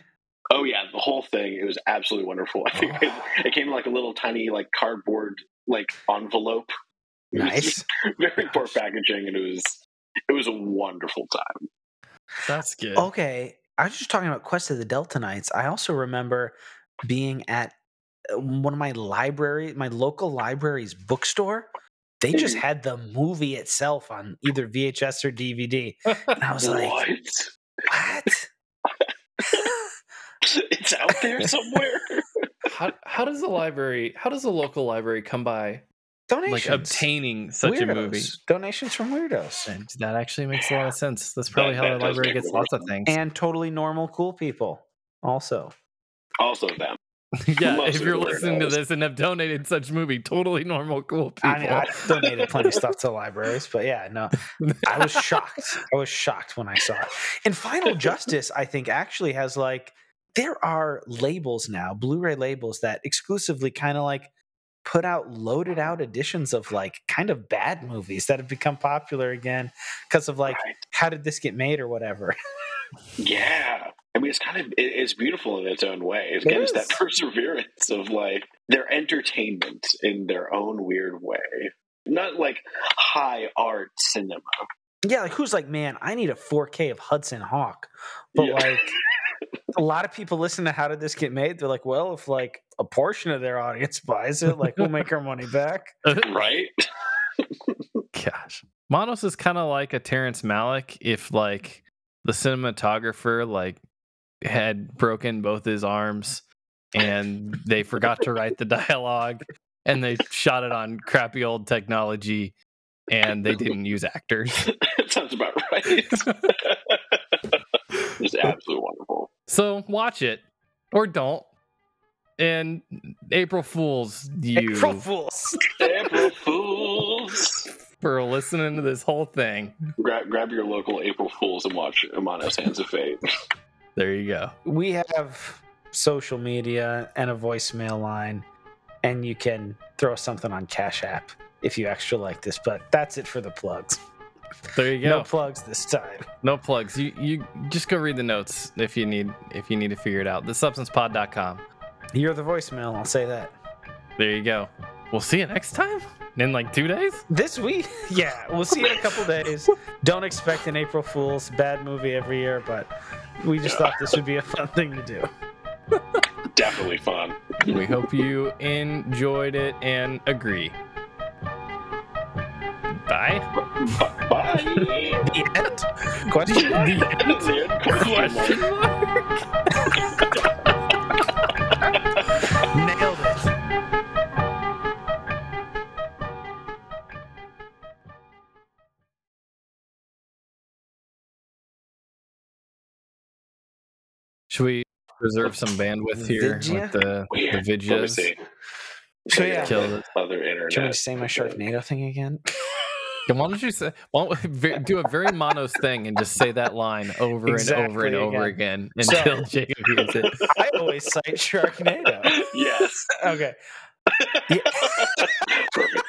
Oh yeah, the whole thing. It was absolutely wonderful. I think it, it came in like a little tiny like cardboard like envelope. [laughs] Nice very poor packaging, and it was it was a wonderful time. That's good. Okay, I was just talking about Quest of the Delta Knights. I also remember being at uh, one of my library, my local library's bookstore. They just Mhm. had the movie itself on either VHS or DVD, and I [laughs] was like, what? "What?" [laughs] it's out there somewhere. How, how does the library, how does the local library come by Donations, like obtaining such a movie? Donations from weirdos And that actually makes a lot of sense. That's probably That- how that the library gets lots of things. and totally normal, cool people. Also, also them. Yeah, most if you're listening to this and have donated such movie, totally normal, cool people. I mean, [laughs] I donated plenty of stuff to libraries, but yeah, no, I was shocked. I was shocked when I saw it. And Final Justice, I think, actually has like there are labels now, Blu-ray labels that exclusively kind of like put out loaded out editions of like kind of bad movies that have become popular again because of like Right. how did this get made or whatever. Yeah. I mean, it's kind of it, it's beautiful in its own way. It It gives that is. perseverance of like their entertainment in their own weird way, not like high art cinema. yeah, like who's like, man, I need a 4K of Hudson Hawk, but Yeah. like. [laughs] A lot of people listen to how did this get made? They're like, well, if like a portion of their audience [laughs] buys it, like we'll make our money back. [laughs] right? Gosh. Manos is kind of like a Terrence Malick if like the cinematographer like had broken both his arms and they forgot to write the dialogue and they shot it on crappy old technology and they didn't use actors. that [laughs] sounds about right. [laughs] it's absolutely wonderful. So watch it or don't. And April Fools, you April Fools. April Fools. for listening to this whole thing. Grab, grab your local April Fools and watch Amanos Hands of Fate. There you go. We have social media and a voicemail line, and you can throw something on Cash App if you extra like this. But that's it for the plugs. There you go. No plugs this time. No plugs. You you just go read the notes if you need if you need to figure it out. TheSubstancePod.com. You're the voicemail. I'll say that. There you go. We'll see you next time. In like two days? This week, [laughs] yeah, we'll see you in a couple days. [laughs] Don't expect an April Fool's bad movie every year, but we just thought this would be a fun thing to do. Definitely fun. We hope you enjoyed it and agree. Bye. Bye. The end? Question? That's it. Question mark. Nailed [laughs] Should we reserve some bandwidth here Vidya? with the, the Let me Vidjas? see. So, yeah. Kill it. Other internet. Can we say my Sharknado thing again? [laughs] Then Why don't you say? Why don't we ve- do a very manos thing and just say that line over and over Exactly and over again So- until [laughs] Jacob hears it? I always cite Sharknado. [laughs] yes. Okay. Perfect.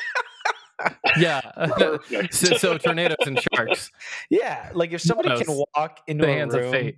Yeah. Perfect. so, so tornadoes and sharks, Yeah, like if somebody can walk into the a hands room of fate.